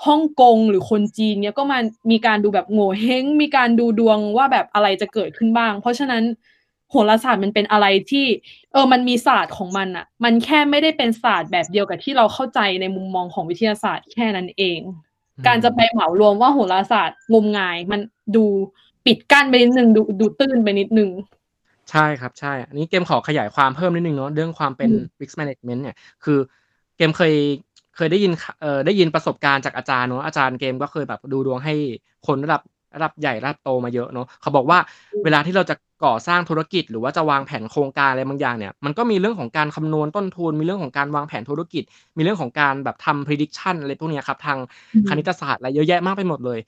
ฮ่องกงหรือคนจีนเนี่ยก็มามีการดูแบบโง่เฮงมีการดูดวงว่าแบบอะไรจะเกิดขึ้นบ้าง เพราะฉะนั้น โหราศาสตร์มันเป็นอะไรที่เออมันมีศาสตร์ของมันอะมันแค่ไม่ได้เป็นศาสตร์แบบเดียวกับที่เราเข้าใจในมุมมองของวิทยาศาสตร์แค่นั้นเอง การจะไปเหมารวมว่าโหราศาสตร์งมงาย มันดูปิดกั้นไปนิดนึงดูดูตื้นไปนิดนึงใช่ครับใช่ อันนี้เกมขอขยายความเพิ่มนิดนึงเนาะเรื่องความเป็นอืม risk management เนี่ยคือเกมเคยเคยได้ยินเอ่อได้ยินประสบการณ์จากอาจารย์เนาะอาจารย์เกมก็เคยแบบดูดวงให้คนระดับ ระดับใหญ่ระดับโตมาเยอะเนาะเขาบอกว่าเวลาที่เราจะก่อสร้างธุรกิจ หรือว่าจะวางแผนโครงการอะไรบางอย่างเนี่ยมันก็มีเรื่องของการคำนวณต้นทุน มีเรื่องของการวางแผนธุรกิจ มีเรื่องของการแบบทำ prediction อะไรพวกเนี้ยครับทางอืมคณิตศาสตร์อะไรเยอะแยะมากไปหมดเลย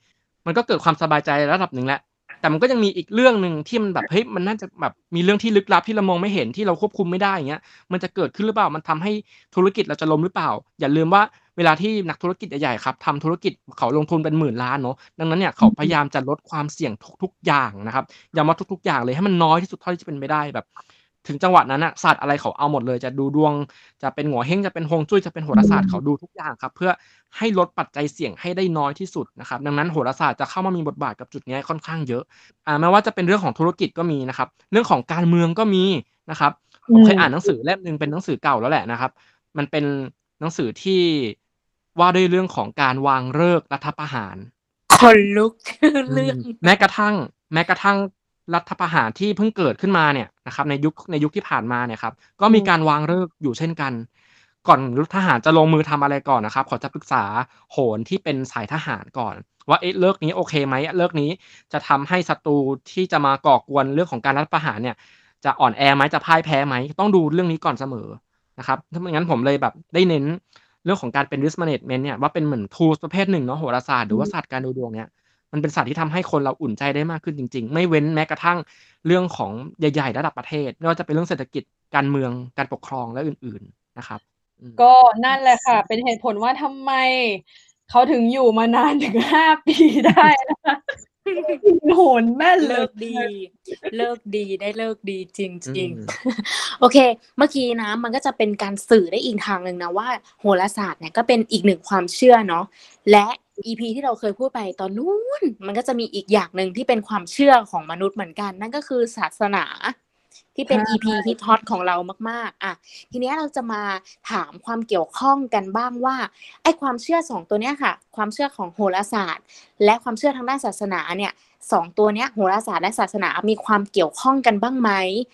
มันก็เกิดความสบายใจระดับหนึ่งแหละแต่มันก็ยังมีอีกเรื่องหนึ่งที่มันแบบเฮ้ยมันน่าจะแบบมีเรื่องที่ลึกลับที่เรามองไม่เห็นที่เราควบคุมไม่ได้อย่างเงี้ยมันจะเกิดขึ้นหรือเปล่ามันทำให้ธุรกิจเราจะล้มหรือเปล่า อย่าลืมว่า เวลาที่นักธุรกิจใหญ่ๆครับทำธุรกิจเขาลงทุนเป็นหมื่นล้านเนาะดังนั้นเนี่ยเขาพยายามจะลดความเสี่ยงทุกๆอย่างนะครับอย่ามาทุก ๆ อย่างเลยให้มันน้อยที่สุดเท่าที่จะเป็นไปได้แบบ ถึงจังหวะนั้นน่ะศาสตร์อะไรเขาเอาหมดเลย จะดูดวงจะเป็นโง่เห้งจะเป็นฮวงจุ้ยจะเป็นโหราศาสตร์เขาดูทุกอย่างครับ เพื่อให้ลดปัจจัยเสี่ยงให้ได้น้อยที่สุดนะครับดังนั้นโหราศาสตร์จะเข้ามามีบทบาทกับจุดเนี้ยค่อนข้างเยอะอ่าไม่ว่าจะเป็นเรื่องของธุรกิจก็มีนะครับ เรื่องของการเมืองก็มีนะครับอืผมมเคยอ่านหนังสือเล่มหนึ่งเป็นหนังสือเก่าแล้วแหละนะครับ มันเป็นหนังสือที่ ว่าด้วยเรื่องของการวางฤกษ์รัฐประหารคนลุกชื่ออืเรื่องมแม้กระทั่ง แม้กระทั่งรัฐประหารที่เพิ่งเกิดขึ้นมาเนี่ยนะครับ ในยุคในยุคที่ผ่านมาเนี่ยครับ ก็อืมีมการวางฤกษ์อยู่เช่นกัน ก่อนทหารจะลงมือทำอะไรก่อนนะครับเขาจะปรึกษาโหรที่เป็นสายทหารก่อน ว่าเอ๊ะฤกษ์นี้โอเคไหมฤกษ์นี้จะทำให้ศัตรูที่จะมาก่อกวนเรื่องของการรัฐประหารเนี่ย จะอ่อนแอไหมจะพ่ายแพ้ไหมต้องดูเรื่องนี้ก่อนเสมอนะครับถ้าไม่งั้นผมเลยแบบได้เน้นเรื่องของการเป็น risk management เนี่ยว่าเป็นเหมือน tools ประเภทหนึ่งเนาะโหราศาสตร์หรือว่าศาสตร์การดูดวงเนี่ยมันเป็นศาสตร์ที่ทำให้คนเราอุ่นใจได้มากขึ้นจริง ๆ ไม่เว้นแม้กระทั่งเรื่องของใหญ่ๆ ระดับประเทศไม่ว่าจะเป็นเรื่องเศรษฐกิจการเมืองการปกครองและอื่นๆนะครับอืมก็นั่นแหละค่ะ เป็นเหตุผลว่าทำไมเขาถึงอยู่มานานถึง5ปีได้นะคะ โหนแม่นเหลเลิยกดี เลิกดีได้เลิกดีจอืริงมๆโอเค เมื่อกี้นะมันก็จะเป็นการสื่อได้อีกทางหนึ่งนะว่า โหราศาสตร์เนี่ยก็เป็นอีกหนึ่งความเชื่อเนาะและ EP ที่เราเคยพูดไปตอนนู้นมันก็จะมีอีกอย่างหนึ่งที่เป็นความเชื่อของมนุษย์เหมือนกัน นั่นก็คือศาสนา ที่เป็นใช่ EP ฮิตฮอตของเรามาก ๆ อะ ทีเนี้ยเราจะมาถามความเกี่ยวข้องกันบ้างว่า ไอ้ความเชื่อสองตัวเนี้ยค่ะ ความเชื่อของโหราศาสตร์ และความเชื่อทางด้านศาสนาเนี่ยสองตัวเนี้ยโหราศาสตร์และศาสนา มีความเกี่ยวข้องกันบ้างไหม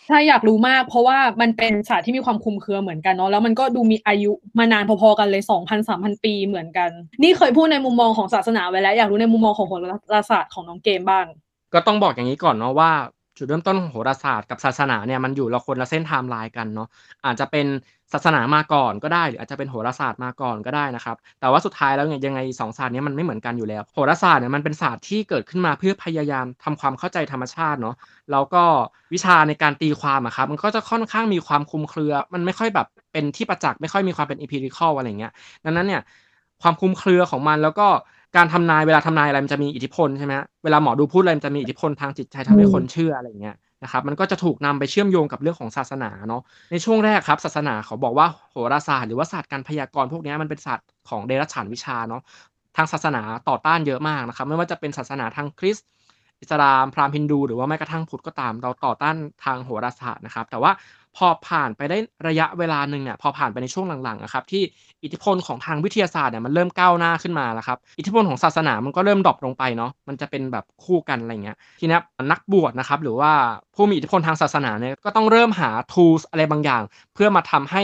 ใช่อยากรู้มาก เพราะว่ามันเป็นศาสตร์ที่มีความคลุมเครือเหมือนกันเนาะ แล้วมันก็ดูมีอายุมานานพอๆกันเลย2,000-3,000ปีเหมือนกัน นี่เคยพูดในมุมมองของศาสนาไว้แล้ว อยากรู้ในมุมมองของโหราศาสตร์ของน้องเกมบ้าง ก็ต้องบอกอย่างนี้ก่อนเนาะว่า จุดเริ่มต้นของโหราศาสตร์กับศาสนาเนี่ยมันอยู่ละคนละเส้นไทม์ไลน์กันเนาะอาจจะเป็นศาสนามาก่อนก็ได้ หรืออาจจะเป็นโหราศาสตร์มาก่อนก็ได้นะครับ แต่ว่าสุดท้ายแล้วเนี่ยยังไงสองศาสตร์นี้มันไม่เหมือนกันอยู่แล้ว โหราศาสตร์เนี่ยมันเป็นศาสตร์ที่เกิดขึ้นมาเพื่อพยายามทำความเข้าใจธรรมชาติเนาะแล้วก็วิชาในการตีความอะครับมันก็จะค่อนข้างมีความคลุมเครือ มันไม่ค่อยแบบเป็นที่ประจักษ์ไม่ค่อยมีความเป็น empirical อะไรเงี้ยดังนั้นเนี่ยความคลุมเครือของมันแล้วก็ การทำนายเวลาทำนายอะไรมันจะมีอิทธิพลใช่ไหมเวลาหมอดูพูดอะไรมันจะมีอิทธิพลทางจิตใจทำให้คนเชื่ออะไรอย่างเงี้ยนะครับมันก็จะถูกนำไปเชื่อมโยงกับเรื่องของศาสนาเนาะในช่วงแรกครับ ศาสนาเขาบอกว่าโหราศาสตร์หรือว่าศาสตร์การพยากรณ์พวกนี้มันเป็นศาสตร์ของเดรัจฉานวิชาเนาะทางศาสนาต่อต้านเยอะมากนะครับ ไม่ว่าจะเป็นศาสนาทางคริสต์อิสลามพราหมณ์ฮินดู หรือว่าแม้กระทั่งพุทธก็ตาม เราต่อต้านทางโหราศาสตร์นะครับ แต่ว่า พอผ่านไปได้ระยะเวลาหนึ่งเนี่ยพอผ่านไปในช่วงหลังๆอะครับที่อิทธิพลของทางวิทยาศาสตร์เนี่ยมันเริ่มก้าวหน้าขึ้นมาแล้วครับอิทธิพลของศาสนามันก็เริ่ม drop ลงไปเนาะมันจะเป็นแบบคู่กันอะไรเงี้ยทีนี้นักบวชนะครับหรือว่าผู้มีอิทธิพลทางศาสนาเนี่ยก็ต้องเริ่มหา tools อะไรบางอย่าง เพื่อมาทำให้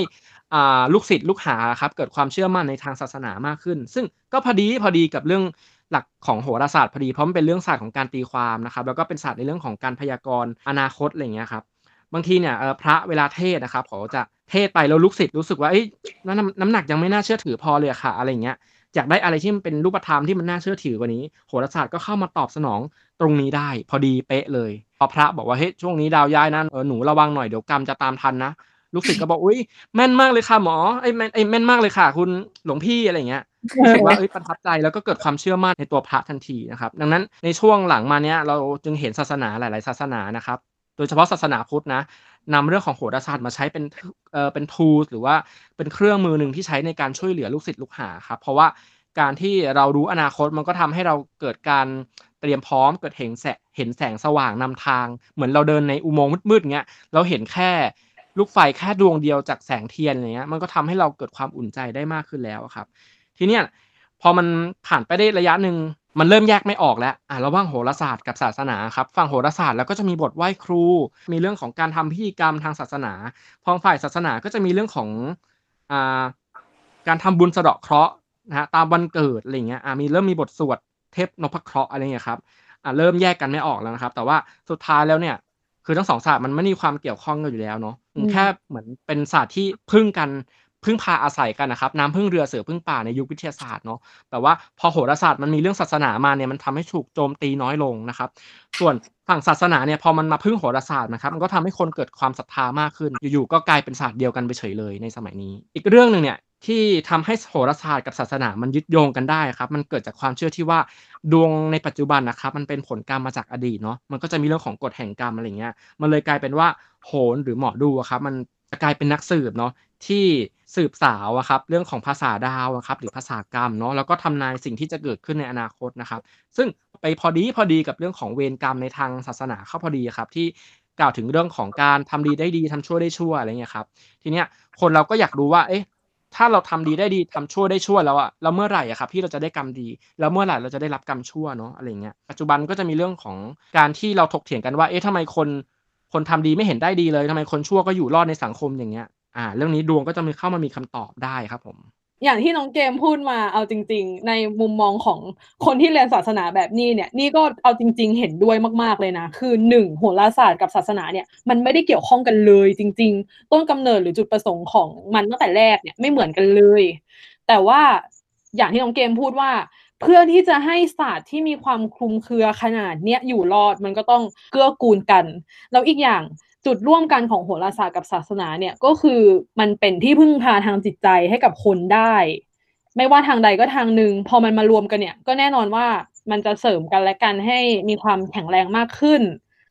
อาลูกศิษย์ลูกหาครับเกิดความเชื่อมั่นในทางศาสนามากขึ้น ซึ่งก็พอดีพอดีกับเรื่องหลักของโหราศาสตร์พอดีเพราะมันเป็นเรื่องศาสตร์ของการตีความนะครับแล้วก็เป็นศาสตร์ในเรื่องของการพยากรณ์อนาคตอะไรเงี้ยครับ บางทีเนี่ยพระเวลาเทศนะครับเขาจะเทศไปแล้วลูกศิษย์รู้สึกว่าเฮ้ยน้ำน้ำหนักยังไม่น่าเชื่อถือพอเลยค่ะอะไรเงี้ยอยากได้อะไรที่มันเป็นรูปธรรมที่มันน่าเชื่อถือกว่านี้ โหราศาสตร์ก็เข้ามาตอบสนองตรงนี้ได้ พอดีเป๊ะเลยพอพระบอกว่าเฮ้ยช่วงนี้ดาวย้ายนะเออหนูระวังหน่อยเดี๋ยวกรรมจะตามทันนะลูกศิษย์ก็บอกอุ๊ยแม่นมากเลยค่ะหมอไอ้แม่นไอ้แม่นมากเลยค่ะ คุณหลวงพี่อะไรเงี้ยรู้สึกว่าเอ้ยประทับใจแล้วก็เกิดความเชื่อมั่นในตัวพระทันทีนะครับ ดังนั้นในช่วงหลังมาเนี้ยเราจึงเห็นศาสนาหลาย ๆ ศาสนานะครับ โดยเฉพาะศาสนาพุทธนะนำเรื่องของโหราศาสตร์มาใช้เป็นเอ่อเป็น tools หรือว่าเป็นเครื่องมือหนึ่งที่ใช้ในการช่วยเหลือลูกศิษย์ลูกหาครับเพราะว่าการที่เรารู้อนาคตมันก็ทำให้เราเกิดการเตรียมพร้อมเกิดเห็นแสงเห็นแสงสว่างนำทาง เหมือนเราเดินในอุโมงค์มืดๆเงี้ยเราเห็นแค่ลูกไฟแค่ดวงเดียวจากแสงเทียนอะไรเงี้ยมันก็ทำให้เราเกิดความอุ่นใจได้มากขึ้นแล้วครับ ทีเนี้ยพอมันผ่านไปได้ระยะหนึ่ง มันเริ่มแยกไม่ออกแล้วอะระหว่างโหราศาสตร์กับศาสนาครับฝั่งโหราศาสตร์แล้วก็จะมีบทไหว้ครู มีเรื่องของการทำพิธีกรรมทางศาสนาพอฝ่ายศาสนาก็จะมีเรื่องของอ่าการทำบุญสะเดาะเคราะห์นะฮะตามวันเกิดอะไรเงี้ยอะมีเริ่มมีบทสวดเทพนพเคราะห์อะไรเงี้ยครับอะเริ่มแยกกันไม่ออกแล้วนะครับ แต่ว่าสุดท้ายแล้วเนี่ย คือทั้งสองศาสตร์มันไม่มีความเกี่ยวข้องกันอยู่แล้วเนาะแค่เหมือนเป็นศาสตร์ที่พึ่งกัน พึ่งพาอาศัยกันนะครับน้ำพึ่งเรือเสือพึ่งป่าในยุควิทยาศาสตร์เนาะแต่ว่าพอโหราศาสตร์มันมีเรื่องศาสนามาเนี่ยมันทำให้ถูกโจมตีน้อยลงนะครับ ส่วนฝั่งศาสนาเนี่ยพอมันมาพึ่งโหราศาสตร์นะครับมันก็ทำให้คนเกิดความศรัทธามากขึ้น อยู่ๆก็กลายเป็นศาสตร์เดียวกันไปเฉยเลยในสมัยนี้ อีกเรื่องหนึ่งเนี่ยที่ทำให้โหราศาสตร์กับศาสนามันยึดโยงกันได้ครับมันเกิดจากความเชื่อที่ว่าดวงในปัจจุบันนะครับมันเป็นผลกรรมมาจากอดีตเนาะมันก็จะมีเรื่องของกฎแห่งกรรมอะไรเงี้ยมันเลยกลายเป็นว่าโหนหรือหมอดูครับมันจะกลายเป็นนักสืบเนาะที่ สืบสาวอะครับเรื่องของภาษาดาวครับหรือภาษากรรมเนาะแล้วก็ทำนายสิ่งที่จะเกิดขึ้นในอนาคตนะครับ ซึ่งไปพอดีพอดีกับเรื่องของเวรกรรมในทางศาสนาเข้าพอดีครับที่กล่าวถึงเรื่องของการทำดีได้ดีทำชั่วได้ชั่วอะไรเงี้ยครับทีเนี้ยคนเราก็อยากรู้ว่าเอ๊ะถ้าเราทำดีได้ดีทำชั่วได้ชั่วแล้วอะเราเมื่อไหร่อะครับที่เราจะได้กรรมดี แล้วเมื่อไหร่เราจะได้รับกรรมชั่วเนาะอะไรเงี้ยปัจจุบันก็จะมีเรื่องของการที่เราถกเถียงกันว่าเอ๊ะทำไมคนคนทำดีไม่เห็นได้ดีเลยทำไมคนชั่วก็อยู่รอดในสังคมอย่างเงี้ย อ่า เรื่องนี้ดวงก็จะมีเข้ามามีคำตอบได้ครับผม อย่างที่น้องเกมพูดมาเอาจริง ๆ ในมุมมองของคนที่เรียนศาสนาแบบนี้เนี่ย นี่ก็เอาจริง ๆ เห็นด้วยมากๆเลยนะ คือหนึ่งโหราศาสตร์กับศาสนาเนี่ย มันไม่ได้เกี่ยวข้องกันเลยจริง ๆ ต้นกำเนิดหรือจุดประสงค์ของมันตั้งแต่แรกเนี่ยไม่เหมือนกันเลย แต่ว่าอย่างที่น้องเกมพูดว่าเพื่อที่จะให้ศาสตร์ที่มีความคลุมเครือขนาดเนี้ยอยู่รอดมันก็ต้องเกื้อกูลกัน แล้วอีกอย่าง จุดร่วมกันของโหราศาสตร์กับศาสนาเนี่ยก็คือมันเป็นที่พึ่งพาทางจิตใจให้กับคนได้ ไม่ว่าทางใดก็ทางหนึ่งพอมันมารวมกันเนี่ย ก็แน่นอนว่ามันจะเสริมกันและกันให้มีความแข็งแรงมากขึ้น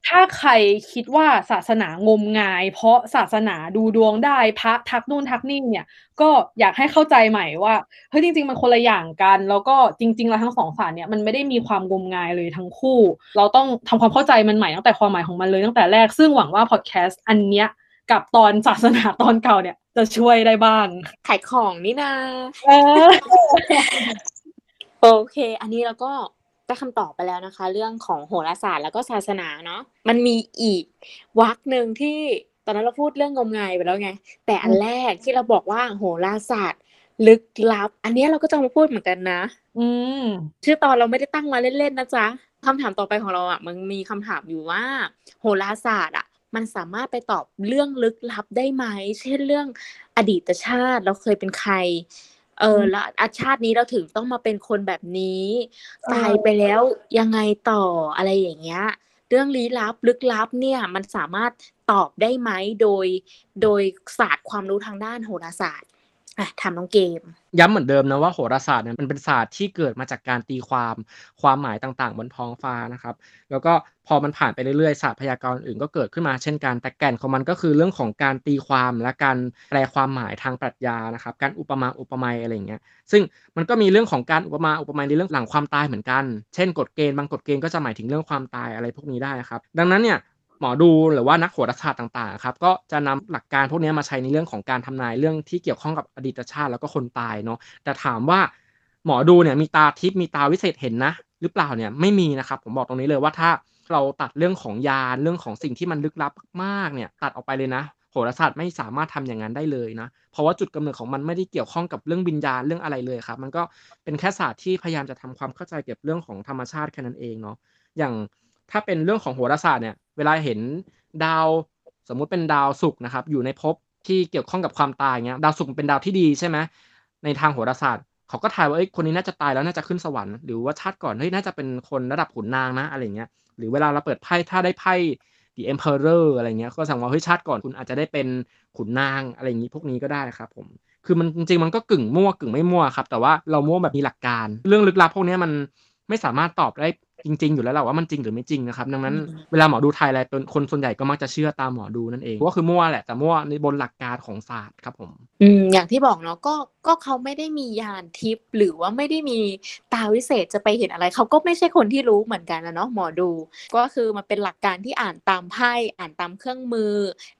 ถ้าใครคิดว่าศาสนางมงาย เพราะศาสนาดูดวงได้พระทักนู่นทักนี่เนี่ย ก็อยากให้เข้าใจใหม่ว่าเฮ้ยจริง ๆ มันคนละอย่างกัน แล้วก็จริง ๆ แล้วทั้งสองศาสตร์เนี่ยมันไม่ได้มีความงมงายเลยทั้งคู่ เราต้องทำความเข้าใจมันใหม่ตั้งแต่ความหมายของมันเลยตั้งแต่แรกซึ่งหวังว่าพอดแคสต์อันเนี้ยกับตอนศาสนาตอนเก่าเนี่ย จะช่วยได้บ้างขายของนี่นาเออโอเค อันนี้เราก็ ได้คำตอบไปแล้วนะคะ เรื่องของโหราศาสตร์แล้วก็ศาสนาเนาะมันมีอีกวักหนึ่งที่ตอนนั้นเราพูดเรื่องงมงายไปแล้วไง แต่อันแรกที่เราบอกว่าโหราศาสตร์ลึกลับ อันนี้เราก็จะมาพูดเหมือนกันนะ อืมชื่อตอนเราไม่ได้ตั้งมาเล่นๆนะจ๊ะคำถามต่อไปของเราอะ มันมีคำถามอยู่ว่า โหราศาสตร์อะ มันสามารถไปตอบเรื่องลึกลับได้ไหม เช่นเรื่องอดีตชาติเราเคยเป็นใคร เออแล้วอาชาตินี้เราถึงต้องมาเป็นคนแบบนี้ตายไปแล้วยังไงต่ออะไรอย่างเงี้ย เรื่องลี้ลับลึกลับเนี่ยมันสามารถตอบได้ไหมโดย โดยศาสตร์ความรู้ทางด้านโหราศาสตร์ อะถามน้องเกม ย้ำเหมือนเดิมนะว่าโหราศาสตร์เนี่ยมันเป็นศาสตร์ที่เกิดมาจากการตีความความหมายต่างๆ บนท้องฟ้านะครับ แล้วก็พอมันผ่านไปเรื่อยๆศาสตร์พยากรณ์อื่นก็เกิดขึ้นมาเช่นกันแต่แก่นของมันก็คือเรื่องของการตีความและการแปลความหมายทางปรัชญานะครับ การอุปมาอุปไมยอะไรอย่างเงี้ยซึ่งมันก็มีเรื่องของการอุปมาอุปไมยในเรื่องหลังความตายเหมือนกัน เช่นกฎเกณฑ์บางกฎเกณฑ์ก็จะหมายถึงเรื่องความตายอะไรพวกนี้ได้ครับ ดังนั้นเนี่ย หมอดูหรือว่านักโหราศาสตร์ต่างๆครับก็จะนำหลักการพวกนี้มาใช้ในเรื่องของการทำนายเรื่องที่เกี่ยวข้องกับอดีตชาติแล้วก็คนตายเนาะแต่ถามว่าหมอดูเนี่ยมีตาทิพย์มีตาวิเศษเห็นนะ หรือเปล่าเนี่ยไม่มีนะครับ ผมบอกตรงนี้เลยว่าถ้าเราตัดเรื่องของยานเรื่องของสิ่งที่มันลึกลับมากๆเนี่ยตัดออกไปเลยนะโหราศาสตร์ไม่สามารถทำอย่างนั้นได้เลยนะ เพราะว่าจุดกำเนิดของมันไม่ได้เกี่ยวข้องกับเรื่องวิญญาณเรื่องอะไรเลยครับ มันก็เป็นแค่ศาสตร์ที่พยายามจะทำความเข้าใจเกี่ยวกับเรื่องของธรรมชาติแค่นั้นเองเนาะอย่าง ถ้าเป็นเรื่องของโหราศาสตร์เนี่ย เวลาเห็นดาวสมมุติเป็นดาวศุกร์นะครับ อยู่ในภพที่เกี่ยวข้องกับความตายเงี้ย ดาวศุกร์เป็นดาวที่ดีใช่ไหมในทางโหราศาสตร์เขาก็ทายว่าเอ้ยคนนี้น่าจะตายแล้วน่าจะขึ้นสวรรค์หรือว่าชาติก่อนเฮ้ยน่าจะเป็นคนระดับขุนนางนะอะไรเงี้ยหรือเวลาเราเปิดไพ่ถ้าได้ไพ่ The Emperor อะไรเงี้ยก็สั่งว่าเฮ้ยชาติก่อนคุณอาจจะได้เป็นขุนนางอะไรอย่างนี้พวกนี้ก็ได้ครับผมคือมันจริงๆมันก็กึ่งมั่วกึ่งไม่มั่วครับแต่ว่าเรามั่วแบบมีหลักการ เรื่องลึกลับพวกนี้มันไม่สามารถตอบได้ จริง ๆ อยู่แล้วแหละว่ามันจริงหรือไม่จริงนะครับ ดังนั้นเวลาหมอดูไทยอะไรเป็นคนส่วนใหญ่ก็มักจะเชื่อตามหมอดูนั่นเองก็คือมั่วแหละแต่มั่วในบนหลักการของศาสตร์ครับผม อืมอย่างที่บอกเนาะก็ก็เขาไม่ได้มียานทิพย์หรือว่าไม่ได้มีตาวิเศษจะไปเห็นอะไร เขาก็ไม่ใช่คนที่รู้เหมือนกันนะเนาะหมอดู ก็คือมันเป็นหลักการที่อ่านตามไพ่อ่านตามเครื่องมือ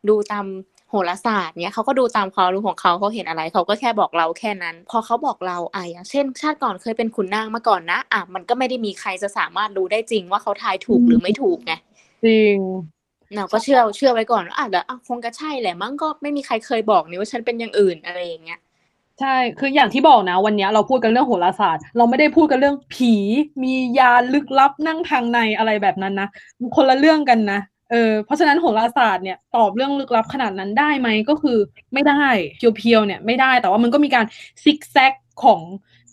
ดูตาม โหราศาสตร์เนี่ยเขาก็ดูตามความรู้ของเขาเขาเห็นอะไรเขาก็แค่บอกเราแค่นั้น พอเขาบอกเราอะอย่างเช่น ชาติก่อนเคยเป็นขุนนางมาก่อนนะอะมันก็ไม่ได้มีใครจะสามารถรู้ได้จริงว่าเขาทายถูกหรือไม่ถูกไงจริงเราก็เชื่อเชื่อไว้ก่อนว่าอะเดี๋ยวอะคงจะใช่แหละมั้งก็ไม่มีใครเคยบอกนี่ว่าฉันเป็นอย่างอื่นอะไรอย่างเงี้ยใช่ คืออย่างที่บอกนะ วันเนี้ยเราพูดกันเรื่องโหราศาสตร์ เราไม่ได้พูดกันเรื่องผี มียาลึกลับนั่งทางในอะไรแบบนั้นนะมันคนละเรื่องกันนะ เออเพราะฉะนั้นโหราศาสตร์เนี่ยตอบเรื่องลึกลับขนาดนั้นได้ไหมก็คือไม่ได้เพียวๆเนี่ยไม่ได้แต่ว่ามันก็มีการซิกแซกของ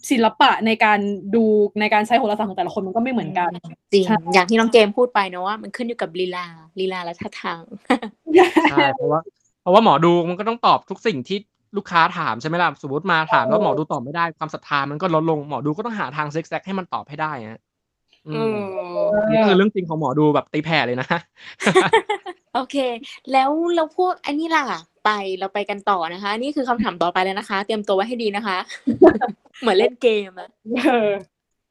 ศิลปะในการดูในการใช้โหราศาสตร์ของแต่ละคนมันก็ไม่เหมือนกันจริงใช่อย่างที่น้องเกมพูดไปเนอะว่ามันขึ้นอยู่กับลีลาลีลาและท่าทางใช่เพราะว่าเพราะว่าหมอดูมันก็ต้องตอบทุกสิ่งที่ลูกค้าถามใช่ไหมล่ะสมมติมาถามแล้วหมอดูตอบไม่ได้ความศรัทธามันก็ลดลงหมอดูก็ต้องหาทางเซ็กแซกให้มันตอบให้ได้ฮะอือืมม นี่คือเรื่องจริงของหมอดูแบบตีแผ่เลยนะ โอเค แล้วเราพวกอันนี้ล่ะ ไปเราไปกันต่อนะคะ นี่คือคำถามต่อไปแล้วนะคะ เตรียมตัวไว้ให้ดีนะคะ เหมือนเล่นเกมอะเออ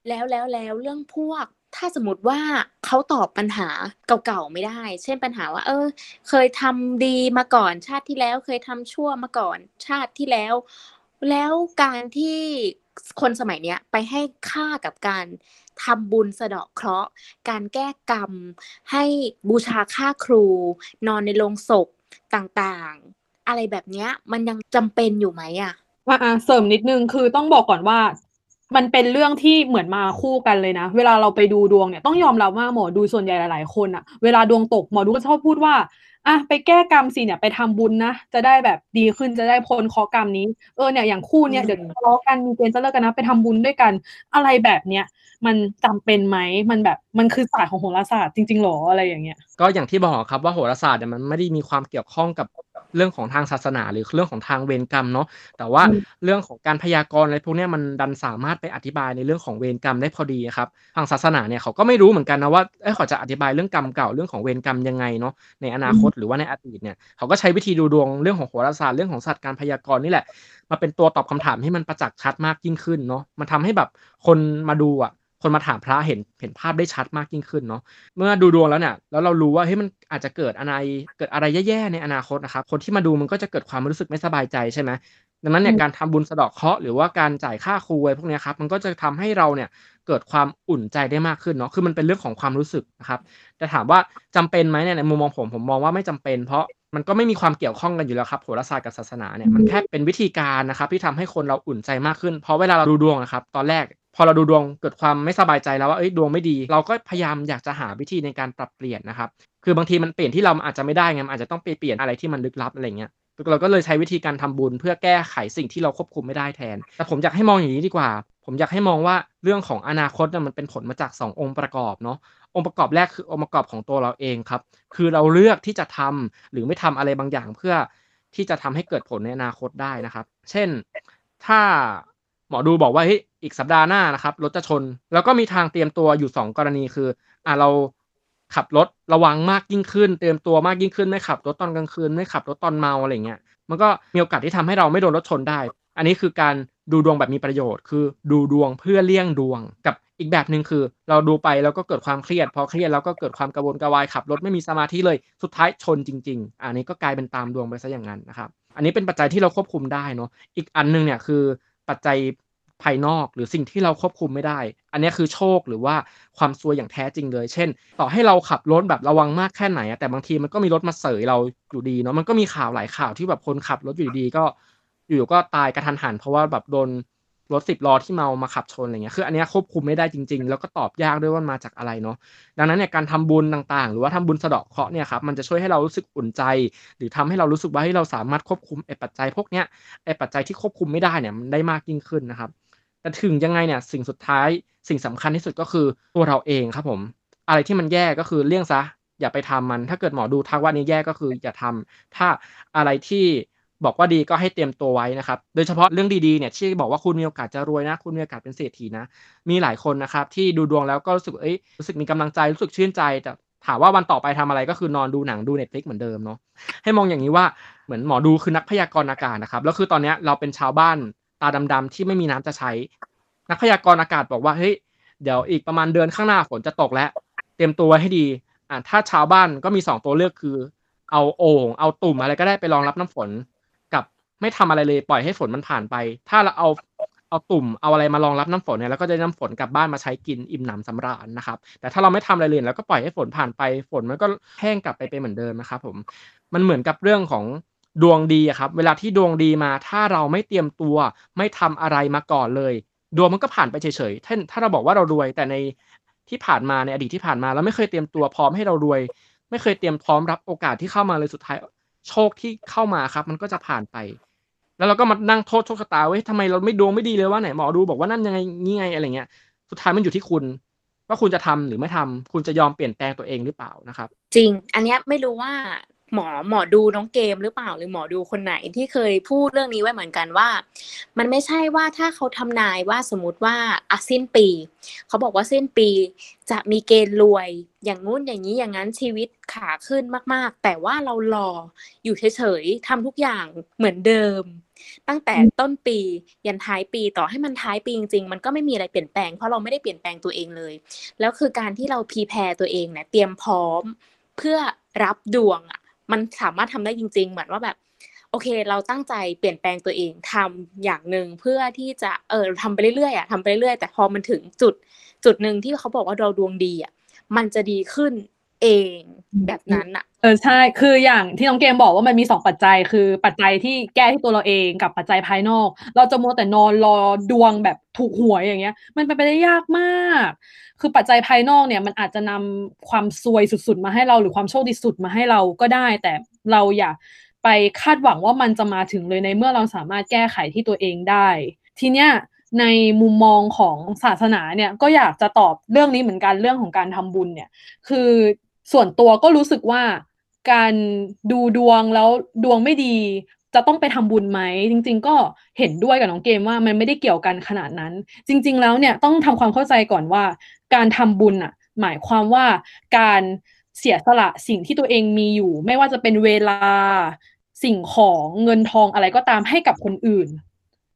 แล้วแล้วแล้วเรื่องพวกถ้าสมมติว่าเขาตอบปัญหาเก่าๆไม่ได้ เช่นปัญหาว่า เออ เคยทำดีมาก่อนชาติที่แล้ว เคยทำชั่วมาก่อนชาติที่แล้ว แล้วการที่คนสมัยเนี้ยไปให้ค่ากับการทำบุญสะเดาะเคราะห์ การแก้กรรม ให้บูชาค่าครู นอนในโรงศพต่างๆ อะไรแบบเนี้ยมันยังจำเป็นอยู่ไหมอะอะอะเสริมนิดนึงคือต้องบอกก่อนว่า มันเป็นเรื่องที่เหมือนมาคู่กันเลยนะ เวลาเราไปดูดวงเนี่ยต้องยอมรับว่าหมอดูส่วนใหญ่หลายๆคนอะเวลาดวงตกหมอดูก็ชอบพูดว่า อะไปแก้กรรมสิเนี่ยไปทำบุญนะจะได้แบบดีขึ้นจะได้พ้นเคราะห์กรรมนี้เออเนี่ยอย่างคู่เนี่ยอืมเดี๋ยวทะเลาะกันมีเกณฑ์จะเลิกกันนะไปทำบุญด้วยกันอะไรแบบเนี้ยมันจำเป็นไหมมันแบบมันคือศาสตร์ของโหราศาสตร์จริงๆหรออะไรอย่างเงี้ย ก็อย่างที่บอกครับว่าโหราศาสตร์เนี่ยมันไม่ได้มีความเกี่ยวข้องกับ เรื่องของทางศาสนาหรือเรื่องของทางเวรกรรมเนาะแต่ว่าอืมเรื่องของการพยากรณ์อะไรพวกเนี้ยมันดันสามารถไปอธิบายในเรื่องของเวรกรรมได้พอดีครับทางศาสนาเนี่ยเขาก็ไม่รู้เหมือนกันนะว่าเอ้ยเขาจะอธิบายเรื่องกรรมเก่าเรื่องของเวรกรรมยังไงเนาะในอนาคตหรือว่าในอดีตเนี่ยเขาก็ใช้วิธีดูดวงเรื่องของโหราศาสตร์เรื่องของศาสตร์การพยากรณ์นี่แหละมาเป็นตัวตอบคำถามให้มันประจักษ์ชัดมากยิ่งขึ้นเนาะมันทำให้แบบคนมาดูอะ คนมาถามพระเห็นเห็นภาพได้ชัดมากยิ่งขึ้นเนาะเมื่อดูดวงแล้วเนี่ยแล้วเรารู้ว่าเฮ้ยมันอาจจะเกิดอะไรเกิดอะไรแย่ๆในอนาคตนะครับคนที่มาดูมันก็จะเกิดความรู้สึกไม่สบายใจใช่ไหมดังนั้นเนี่ยอืมการทำบุญสะเดาะเคราะห์หรือว่าการจ่ายค่าครูอะไรพวกเนี้ยครับมันก็จะทำให้เราเนี่ยเกิดความอุ่นใจได้มากขึ้นเนาะคือมันเป็นเรื่องของความรู้สึกนะครับแต่ถามว่าจำเป็นไหมเนี่ยในมุมมองผมผมมองว่าไม่จำเป็น เพราะมันก็ไม่มีความเกี่ยวข้องกันอยู่แล้วครับโหราศาสตร์กับศาสนาเนี่ยมันแค่เป็นวิธีการนะครับที่ทำให้คนเราอุ่นใจมากขึ้น เพราะเวลาเราดูดวงนะครับ ตอนแรก พอเราดูดวงเกิดความไม่สบายใจแล้วว่าเอ้ยดวงไม่ดี เราก็พยายามอยากจะหาวิธีในการปรับเปลี่ยนนะครับ คือบางทีมันเปลี่ยนที่เราอาจจะไม่ได้ไงอาจจะต้องไปเปลี่ยนอะไรที่มันลึกลับอะไรเงี้ยเราก็เลยใช้วิธีการทำบุญเพื่อแก้ไขสิ่งที่เราควบคุมไม่ได้แทน แต่ผมอยากให้มองอย่างนี้ดีกว่า ผมอยากให้มองว่าเรื่องของอนาคตมันเป็นผลมาจากสององค์ประกอบเนาะองค์ประกอบแรกคือองค์ประกอบของตัวเราเองครับ คือเราเลือกที่จะทำหรือไม่ทำอะไรบางอย่างเพื่อที่จะทำให้เกิดผลในอนาคตได้นะครับ เช่น ถ้าหมอดูบอกว่าเฮ้ย อีกสัปดาห์หน้านะครับรถจะชน แล้วก็มีทางเตรียมตัวอยู่สองกรณีคืออ่าเราขับรถระวังมากยิ่งขึ้น เตรียมตัวมากยิ่งขึ้นไม่ขับรถตอนกลางคืนไม่ขับรถตอนเมาอะไรเงี้ยมันก็มีโอกาสที่ทำให้เราไม่โดนรถชนได้ อันนี้คือการดูดวงแบบมีประโยชน์ คือดูดวงเพื่อเลี่ยงดวง กับอีกแบบหนึ่งคือ เราดูไปแล้วก็เกิดความเครียด พอเครียดแล้วก็เกิดความกระวนกระวายขับรถไม่มีสมาธิเลยสุดท้ายชนจริง ๆ อันนี้ก็กลายเป็นตามดวงไปซะอย่างนั้นนะครับอันนี้เป็นปัจจัยที่เราควบคุมได้เนาะอีกอันหนึงเนี่ยคือปัจจัย ภายนอกหรือสิ่งที่เราควบคุมไม่ได้ อันนี้คือโชคหรือว่าความซวยอย่างแท้จริงเลย เช่น ต่อให้เราขับรถแบบระวังมากแค่ไหนอะแต่บางทีมันก็มีรถมาเสยเราอยู่ดีเนาะมันก็มีข่าวหลายข่าวที่แบบคนขับรถอยู่ดีก็อยู่ก็ตายกระทันหันเพราะว่าแบบโดนรถสิบล้อที่เมามาขับชนอะไรเงี้ยคืออันนี้ควบคุมไม่ได้จริง ๆ แล้วก็ตอบยากด้วยว่ามาจากอะไรเนาะดังนั้นเนี่ยการทำบุญต่างๆ หรือว่าทำบุญสะเดาะเคราะห์เนี่ยครับมันจะช่วยให้เรารู้สึกอุ่นใจ หรือทำให้เรารู้สึกว่าให้เราสามารถควบคุมไอ้ปัจจัยพวกเนี้ยไอ้ปัจจัยที่ควบคุมไม่ได้เนี่ยมันได้มากยิ่งขึ้นนะครับ แต่ถึงยังไงเนี่ยสิ่งสุดท้ายสิ่งสำคัญที่สุดก็คือตัวเราเองครับผม อะไรที่มันแย่ก็คือเลี่ยงซะ อย่าไปทำมัน ถ้าเกิดหมอดูทักว่านี้แย่ก็คืออย่าทำถ้าอะไรที่บอกว่าดีก็ให้เตรียมตัวไว้นะครับ โดยเฉพาะเรื่องดีๆเนี่ยที่บอกว่าคุณมีโอกาสจะรวยนะ คุณมีโอกาสเป็นเศรษฐีนะ มีหลายคนนะครับที่ดูดวงแล้วก็รู้สึกเอ้ยรู้สึกมีกำลังใจรู้สึกชื่นใจแต่ถามว่าวันต่อไปทำอะไรก็คือนอนดูหนังดู Netflix เหมือนเดิมเนาะให้มองอย่างนี้ว่าเหมือนหมอดูคือนักพยากรณ์อากาศนะครับแล้วคือตอนนี้เราเป็นชาวบ้าน ตาดำๆที่ไม่มีน้ำจะใช้ นักพยากรณ์อากาศบอกว่าเฮ้ยเดี๋ยวอีกประมาณเดือนข้างหน้าฝนจะตกแล้ว เตรียมตัวให้ดีอ่าถ้าชาวบ้านก็มีสองตัวเลือกคือ เอาโอ่งเอาตุ่มอะไรก็ได้ไปรองรับน้ำฝน กับไม่ทำอะไรเลยปล่อยให้ฝนมันผ่านไป ถ้าเราเอาเอาตุ่มเอาอะไรมารองรับน้ำฝนเนี่ยแล้วก็จะได้น้ำฝนกลับบ้านมาใช้กินอิ่มหนำสำราญนะครับ แต่ถ้าเราไม่ทำอะไรเลยแล้วก็ปล่อยให้ฝนผ่านไปฝนมันก็แห้งกลับไปเป็นเหมือนเดิมนะครับผมมันเหมือนกับเรื่องของ ดวงดีอะครับ เวลาที่ดวงดีมา ถ้าเราไม่เตรียมตัว ไม่ทำอะไรมาก่อนเลย ดวงมันก็ผ่านไปเฉยๆถ้าถ้าเราบอกว่าเรารวย แต่ในที่ผ่านมาในอดีตที่ผ่านมาเราไม่เคยเตรียมตัวพร้อมให้เรารวย ไม่เคยเตรียมพร้อมรับโอกาสที่เข้ามาเลยสุดท้าย โชคที่เข้ามาครับ มันก็จะผ่านไป แล้วเราก็มานั่งโทษโชคชะตาเว้ยทำไมเราไม่ดวงไม่ดีเลยว่าไหนหมอดูบอกว่านั่นยังไงงี้ไงอะไรเงี้ย สุดท้ายมันอยู่ที่คุณ ว่าคุณจะทำหรือไม่ทำคุณจะยอมเปลี่ยนแปลงตัวเองหรือเปล่านะครับ จริง อันเนี้ยไม่รู้ว่า หมอหมอดูน้องเกมหรือเปล่าหรือหมอดูคนไหนที่เคยพูดเรื่องนี้ไว้เหมือนกันว่า มันไม่ใช่ว่าถ้าเขาทำนายว่าสมมติว่าอะสิ้นปี เขาบอกว่าสิ้นปีจะมีเกณฑ์รวย อย่างงู้นอย่างนี้อย่างนั้นชีวิตขาขึ้นมาก ๆ แต่ว่าเรารออยู่เฉยๆทำทุกอย่างเหมือนเดิม ตั้งแต่ต้นปียันท้ายปีต่อให้มันท้ายปีจริงๆ มันก็ไม่มีอะไรเปลี่ยนแปลงเพราะเราไม่ได้เปลี่ยนแปลงตัวเองเลย แล้วคือการที่เราพีแพรตัวเองเนี่ยเตรียมพร้อมเพื่อรับดวงอะ มันสามารถทำได้จริง ๆ เหมือนว่าแบบ โอเค เราตั้งใจเปลี่ยนแปลงตัวเองทำอย่างหนึ่งเพื่อที่จะเออทำไปเรื่อยๆอะทำไปเรื่อยๆแต่พอมันถึงจุดจุดหนึ่งที่เขาบอกว่าเราดวงดีอะมันจะดีขึ้นเองแบบนั้นอะเออใช่คืออย่างที่น้องเกมบอกว่ามันมีสองปัจจัย คือปัจจัยที่แก้ที่ตัวเราเองกับปัจจัยภายนอก เราจะมัวแต่นอนรอดวงแบบถูกหวยอย่างเงี้ย มันเป็นไปได้ยากมากคือปัจจัยภายนอกเนี่ยมันอาจจะนำความซวยสุดๆ มาให้เราหรือความโชคดีสุดมาให้เราก็ได้ แต่เราอย่าไปคาดหวังว่ามันจะมาถึงเลยในเมื่อเราสามารถแก้ไขที่ตัวเองได้ ทีเนี้ยในมุมมองของศาสนาเนี่ยก็อยากจะตอบเรื่องนี้เหมือนกันเรื่องของการทำบุญเนี่ย คือส่วนตัวก็รู้สึกว่าการดูดวงแล้วดวงไม่ดี จะต้องไปทำบุญไหมจริง ๆ ก็เห็นด้วยกับน้องเกมว่ามันไม่ได้เกี่ยวกันขนาดนั้น จริง ๆ แล้วเนี่ยต้องทำความเข้าใจก่อนว่า การทำบุญอะ หมายความว่าการเสียสละสิ่งที่ตัวเองมีอยู่ ไม่ว่าจะเป็นเวลาสิ่งของเงินทองอะไรก็ตามให้กับคนอื่น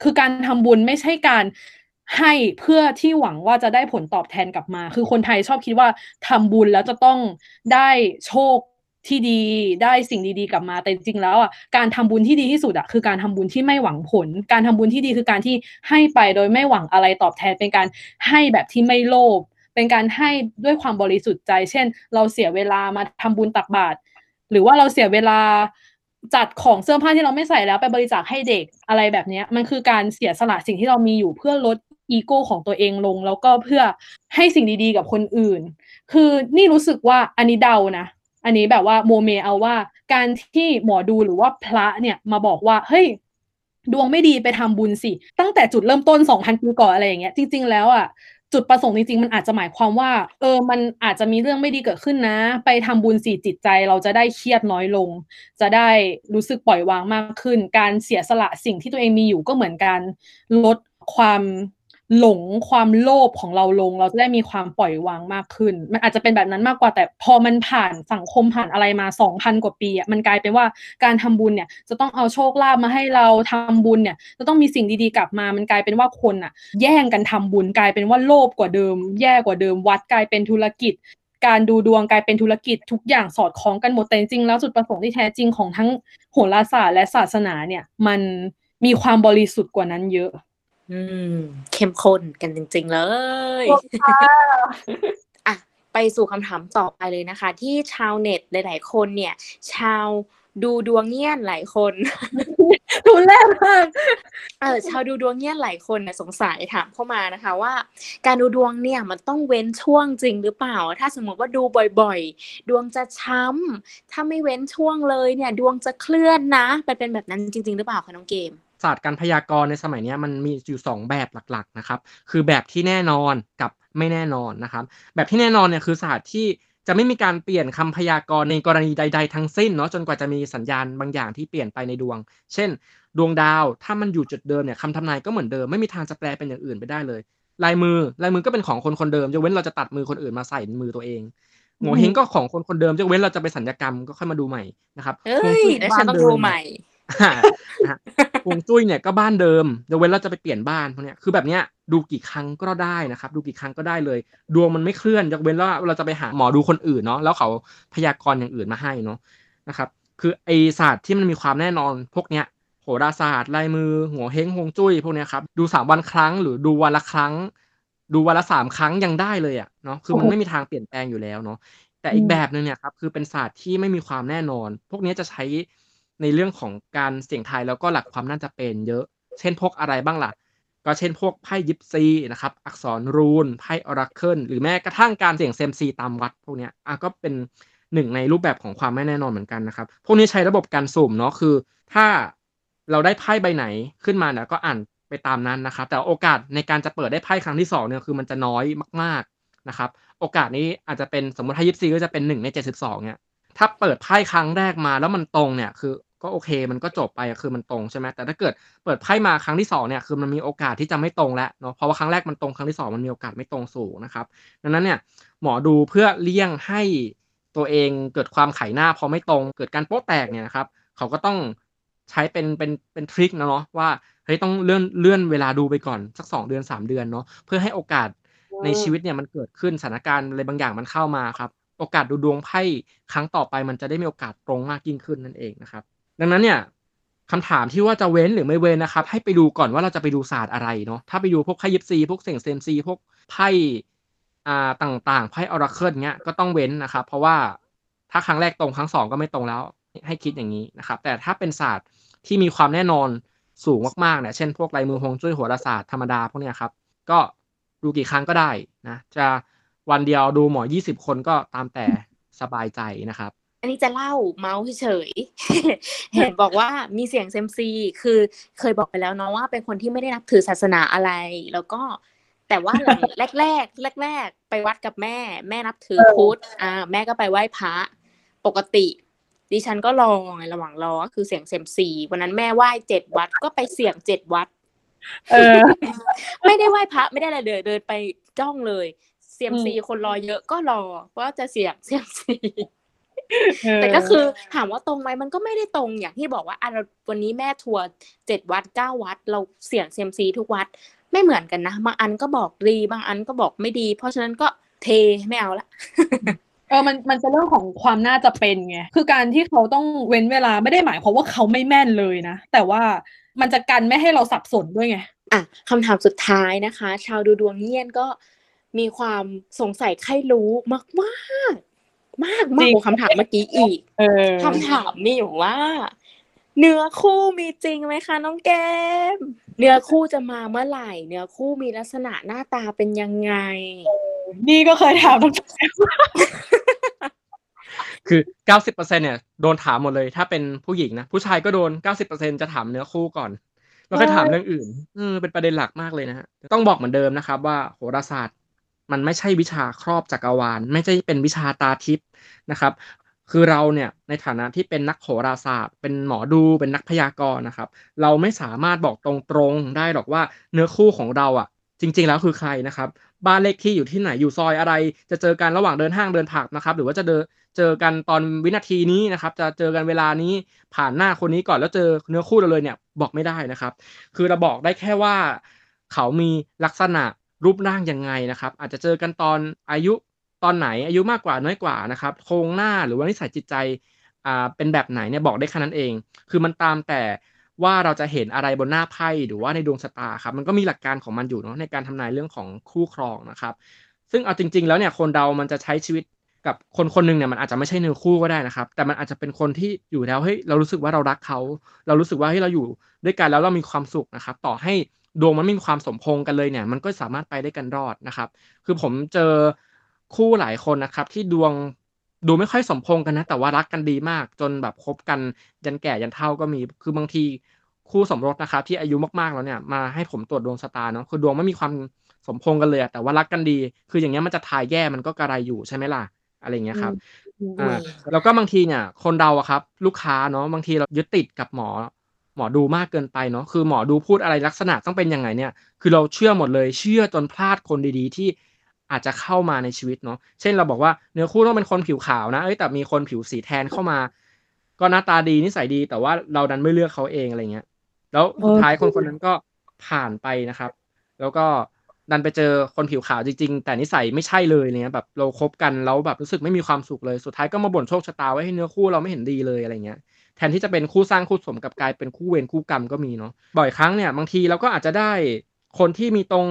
คือการทำบุญไม่ใช่การให้เพื่อที่หวังว่าจะได้ผลตอบแทนกลับมา คือคนไทยชอบคิดว่าทำบุญแล้วจะต้องได้โชค ที่ดีได้สิ่งดีๆกลับมา แต่จริงแล้วอะการทำบุญที่ดีที่สุดอะคือการทำบุญที่ไม่หวังผล การทำบุญที่ดีคือการที่ให้ไปโดยไม่หวังอะไรตอบแทน เป็นการให้แบบที่ไม่โลภเป็นการให้ด้วยความบริสุทธิ์ใจ เช่น เราเสียเวลามาทำบุญตักบาตรหรือว่าเราเสียเวลาจัดของเสื้อผ้าที่เราไม่ใส่แล้วไปบริจาคให้เด็กอะไรแบบนี้มันคือการเสียสละสิ่งที่เรามีอยู่เพื่อลดอีโก้ของตัวเองลง แล้วก็เพื่อให้สิ่งดีๆ กับคนอื่น คือนี่รู้สึกว่าอันนี้เดานะ อันนี้แบบว่าโมเมเอาว่า การที่หมอดูหรือว่าพระเนี่ยมาบอกว่าเฮ้ยดวงไม่ดีไปทำบุญสิ ตั้งแต่จุดเริ่มต้นสองพันปีก่อนอะไรอย่างเงี้ยจริง ๆ แล้วอะจุดประสงค์จริงๆ มันอาจจะหมายความว่า เออ มันอาจจะมีเรื่องไม่ดีเกิดขึ้นนะ ไปทำบุญสีจิตใจเราจะได้เครียดน้อยลง จะได้รู้สึกปล่อยวางมากขึ้น การเสียสละสิ่งที่ตัวเองมีอยู่ก็เหมือนการลดความ หลงความโลภของเราลง เราจะได้มีความปล่อยวางมากขึ้น มันอาจจะเป็นแบบนั้นมากกว่าแต่พอมันผ่านสังคมผ่านอะไรมาสองพันกว่าปีอะมันกลายเป็นว่าการทำบุญเนี่ย จะต้องเอาโชคลาภมาให้เราทำบุญเนี่ย จะต้องมีสิ่งดีๆกลับมา มันกลายเป็นว่าคนอะ แย่งกันทำบุญกลายเป็นว่าโลภกว่าเดิม แย่กว่าเดิม วัดกลายเป็นธุรกิจการดูดวงกลายเป็นธุรกิจทุกอย่างสอดคล้องกันหมดแต่จริงแล้วจุดประสงค์ที่แท้จริงของทั้งโหราศาสตร์และศาสนาเนี่ย มันมีความบริสุทธิ์กว่านั้นเยอะ อืม เข้มข้นกันจริง ๆ เลยอะไปสู่คำถามต่อไปเลยนะคะ ที่ชาวเน็ตหลาย ๆ คนเนี่ย ชาวดูดวงเงี้ยนหลายคนทุนแรกมากเออชาวดูดวงเงี้ยนหลายคนเนี่ยสงสัยถามเข้ามานะคะ ว่า การดูดวงเนี่ยมันต้องเว้นช่วงจริงหรือเปล่า ถ้าสมมติว่าดูบ่อยๆ ดวงจะช้ำถ้าไม่เว้นช่วงเลยเนี่ย ดวงจะเคลื่อนนะเป็นเป็นแบบนั้นจริง ๆ หรือเปล่าคะน้องเกม ศาสตร์การพยากรณ์ในสมัยนี้มันมีอยู่ 2 แบบหลักๆนะครับคือแบบที่แน่นอนกับไม่แน่นอนนะครับ แบบที่แน่นอนเนี่ยคือศาสตร์ที่จะไม่มีการเปลี่ยนคำพยากรณ์ในกรณีใด ๆ ทั้งสิ้นเนาะจนกว่าจะมีสัญญาณบางอย่างที่เปลี่ยนไปในดวง เช่น ดวงดาวถ้ามันอยู่จุดเดิมเนี่ยคำทำนายก็เหมือนเดิมไม่มีทางจะแปลเป็นอย่างอื่นไปได้เลยลายมือลายมือก็เป็นของคนคนเดิมยกเว้นเราจะตัดมือคนอื่นมาใส่มือตัวเองโงเฮงก็ของคนคนเดิมยกเว้นเราจะไปสัญญกรรมก็ค่อยมาดูใหม่นะครับเอ้ยแล้วฉันต้องดูใหม่ฮ วงจุ้ยเนี่ยก็บ้านเดิมยกเว้นเราจะไปเปลี่ยนบ้านพวกเนี้ยคือแบบเนี้ยดูกี่ครั้งก็ได้นะครับ ดูกี่ครั้งก็ได้เลย ดวงมันไม่เคลื่อนยกเว้นว่าเราจะไปหาหมอดูคนอื่นเนาะแล้วเขาพยากรณ์อย่างอื่นมาให้เนาะนะครับ คือไอศาสตร์ที่มันมีความแน่นอนพวกเนี้ยโหราศาสตร์ลายมือหัวเฮงฮวงจุ้ยพวกเนี้ยครับดูสามวันครั้งหรือดูวันละครั้ง ดูวันละสามครั้งยังได้เลยอะเนาะคือมันไม่มีทางเปลี่ยนแปลงอยู่แล้วเนาะแต่อีกแบบหนึ่งเนี่ยครับคือเป็นศาสตร์ที่ไม่มีความแน่นอน พวกนี้จะใช้ ในเรื่องของการเสี่ยงทายแล้วก็หลักความน่าจะเป็นเยอะ เช่นพวกอะไรบ้างล่ะ ก็เช่นพวกไพ่ยิปซีนะครับ อักษรรูน ไพ่ออราเคิล หรือแม้กระทั่งการเสี่ยงเซมซีตามวัดพวกนี้อะก็เป็นหนึ่งในรูปแบบของความไม่แน่นอนเหมือนกันนะครับ พวกนี้ใช้ระบบการสุ่มเนาะ คือ ถ้าเราได้ไพ่ใบไหนขึ้นมาเนี่ยก็อ่านไปตามนั้นนะครับ แต่โอกาสในการจะเปิดได้ไพ่ครั้งที่สองเนี่ยคือมันจะน้อยมากๆนะครับ โอกาสนี้อาจจะเป็นสมมติถ้ายิปซีก็จะเป็นหนึ่งในเจ็ดสิบสองเนี่ยถ้าเปิดไพ่ครั้งแรกมาแล้วมันตรงเนี่ยคือ ก็โอเค มันก็จบไปคือมันตรงใช่ไหมแต่ถ้าเกิดเปิดไพ่มาครั้งที่สองเนี่ยคือมันมีโอกาสที่จะไม่ตรงแล้วเนาะเพราะว่าครั้งแรกมันตรงครั้งที่สองมันมีโอกาสไม่ตรงสูงนะครับ ดังนั้นเนี่ยหมอดูเพื่อเลี่ยงให้ตัวเองเกิดความไขหน้าพอไม่ตรง เกิดการโป๊ะแตกเนี่ยนะครับเขาก็ต้องใช้เป็นเป็นเป็นทริคนะเนาะว่าเฮ้ยต้องเลื่อนเลื่อนเวลาดูไปก่อนสักสองเดือนสามเดือนเนาะเพื่อให้โอกาสในชีวิตเนี่ยมันเกิดขึ้นสถานการณ์อะไรบางอย่างมันเข้ามาครับโอกาสดูดวงไพ่ครั้งต่อไปมันจะได้มีโอกาสตรงมากยิ่งขึ้นนั่นเองนะครับ ดังนั้นเนี่ยคำถามที่ว่าจะเว้นหรือไม่เว้นนะครับ ให้ไปดูก่อนว่าเราจะไปดูศาสตร์อะไรเนาะถ้าไปดูพวกไพ่ยิปซีพวกเสียงเซมซีพวกไพ่อ่าต่างๆไพ่ออราเคิลเงี้ยก็ต้องเว้นนะครับ เพราะว่าถ้าครั้งแรกตรงครั้งสองก็ไม่ตรงแล้วให้คิดอย่างนี้นะครับ แต่ถ้าเป็นศาสตร์ที่มีความแน่นอนสูงมากๆเนี่ยเช่นพวกลายมือฮวงจุ้ยโหราศาสตร์ธรรมดาพวกเนี้ยครับ ก็ดูกี่ครั้งก็ได้นะ จะวันเดียวดูหมอยี่สิบคนก็ตามแต่สบายใจนะครับ อันนี้จะเล่าเมาส์เฉยๆเห็นบอกว่ามีเสียงเซมซีคือเคยบอกไปแล้วเนาะว่าเป็นคนที่ไม่ได้นับถือศาสนาอะไร แล้วก็แต่ว่าหลังแรกแรกแรกแรกๆไปวัดกับแม่ แม่นับถือพุทธอ่า แม่ก็ไปไหว้พระปกติ ดิฉันก็รอไงระหว่างรอก็คือเสียงเซมซีวันนั้นแม่ไหว้เจ็ดวัดก็ไปเสี่ยงเจ็ดวัดเออ ไม่ได้ไหว้พระไม่ได้อะไรเลยเดินไปจ้องเลยเซียมซีอืมคนรอเยอะก็รอว่าจะเสี่ยงเซียมซีเออ แต่ก็คือถามว่าตรงไหมมันก็ไม่ได้ตรงอย่างที่บอกว่าอะเราวันนี้แม่ทัวร์เจ็ดวัดเก้าวัด เราเสี่ยงเซียมซีทุกวัดไม่เหมือนกันนะบางอันก็บอกดีบางอันก็บอกไม่ดี เพราะฉะนั้นก็เทไม่เอาละเออมันมันจะเรื่องของความน่าจะเป็นไงคือการที่เขาต้องเว้นเวลาไม่ได้หมายความว่าเขาไม่แม่นเลยนะ แต่ว่ามันจะกันไม่ให้เราสับสนด้วยไงอะคำถามสุดท้ายนะคะ ชาวดูดวงเงียนก็มีความสงสัยใครรู้มาก มากๆมากมากกว่าคำถามเมื่อกี้อีกเออคำถามมีอยู่ว่า เนื้อคู่มีจริงไหมคะ น้องแก้มเนื้อคู่จะมาเมื่อไหร่ เนื้อคู่มีลักษณะหน้าตาเป็นยังไง นี่ก็เคยถามทั้งคือ90%เนี่ยโดนถามหมดเลย ถ้าเป็นผู้หญิงนะ ผู้ชายก็โดน90%จะถามเนื้อคู่ก่อนแล้วก็ถามเรื่องอื่นเออเป็นประเด็นหลักมากเลยนะฮะต้องบอกเหมือนเดิมนะครับ ว่าโหราศาสตร์ มันไม่ใช่วิชาครอบจักรวาล ไม่ใช่เป็นวิชาตาทิพย์นะครับ คือเราเนี่ยในฐานะที่เป็นนักโหราศาสตร์ เป็นหมอดูเป็นนักพยากรณ์นะครับ เราไม่สามารถบอกตรงๆได้หรอกว่าเนื้อคู่ของเราอะ จริง ๆ แล้วคือใครนะครับ บ้านเลขที่อยู่ที่ไหนอยู่ซอยอะไร จะเจอกันระหว่างเดินห้างเดินผับนะครับ หรือว่าจะเจอเจอกันตอนวินาทีนี้นะครับ จะเจอกันเวลานี้ผ่านหน้าคนนี้ก่อนแล้วเจอเนื้อคู่เราเลยเนี่ยบอกไม่ได้นะครับ คือเราบอกได้แค่ว่าเขามีลักษณะ รูปร่างยังไงนะครับ อาจจะเจอกันตอนอายุตอนไหนอายุมากกว่าน้อยกว่านะครับ โครงหน้าหรือว่านิสัยจิตใจอ่าเป็นแบบไหนเนี่ยบอกได้แค่นั้นเอง คือมันตามแต่ว่าเราจะเห็นอะไรบนหน้าไพ่หรือว่าในดวงชะตาครับ มันก็มีหลักการของมันอยู่เนาะในการทำนายเรื่องของคู่ครองนะครับ ซึ่งเอาจริง ๆ แล้วเนี่ยคนเรามันจะใช้ชีวิตกับคนคนหนึ่งเนี่ยมันอาจจะไม่ใช่เนื้อคู่ก็ได้นะครับ แต่มันอาจจะเป็นคนที่อยู่แล้วเฮ้ยเรารู้สึกว่าเรารักเขา เรารู้สึกว่าเฮ้ยเราอยู่ด้วยกันแล้วเรามีความสุขนะครับ ต่อให้ ดวงมันไม่มีความสมพงษ์กันเลยเนี่ย มันก็สามารถไปได้กันรอดนะครับ คือผมเจอคู่หลายคนนะครับ ที่ดวงดูไม่ค่อยสมพงษ์กันนะ แต่ว่ารักกันดีมาก จนแบบคบกันยันแก่ยันเฒ่าก็มี คือบางทีคู่สมรสนะครับ ที่อายุมากๆแล้วเนี่ยมาให้ผมตรวจดวงชะตาเนาะคือดวงไม่มีความสมพงษ์กันเลยอะแต่ว่ารักกันดี คืออย่างเงี้ยมันจะทายแย่มันก็กระไรอยู่ใช่ไหมล่ะอะไรอย่างเงี้ยครับอ่าแล้วก็บางทีเนี่ย คนเราอะครับ ลูกค้าเนาะบางทีเรายึดติดกับหมอ หมอดูมากเกินไปเนาะคือหมอดูพูดอะไรลักษณะต้องเป็นยังไงเนี่ย คือเราเชื่อหมดเลยเชื่อจนพลาดคนดีๆ ที่อาจจะเข้ามาในชีวิตเนาะเช่นเราบอกว่าเนื้อคู่ต้องเป็นคนผิวขาวนะเอ้ยแต่มีคนผิวสีแทนเข้ามา ก็หน้าตาดีนิสัยดีแต่ว่าเราดันไม่เลือกเขาเองอะไรเงี้ย แล้วสุดท้ายคนคนนั้นก็ผ่านไปนะครับ แล้วก็ดันไปเจอคนผิวขาวจริง ๆ แต่นิสัยไม่ใช่เลยเนี่ยแบบเราคบกันแล้วแบบรู้สึกไม่มีความสุขเลย สุดท้ายก็มาบ่นโชคชะตาไว้ให้เนื้อคู่เราไม่เห็นดีเลยอะไรเงี้ย แทนที่จะเป็นคู่สร้างคู่สมกับกลายเป็นคู่เวรคู่กรรมก็มีเนาะบ่อยครั้งเนี่ยบางทีเราก็อาจจะได้คนที่มีตรง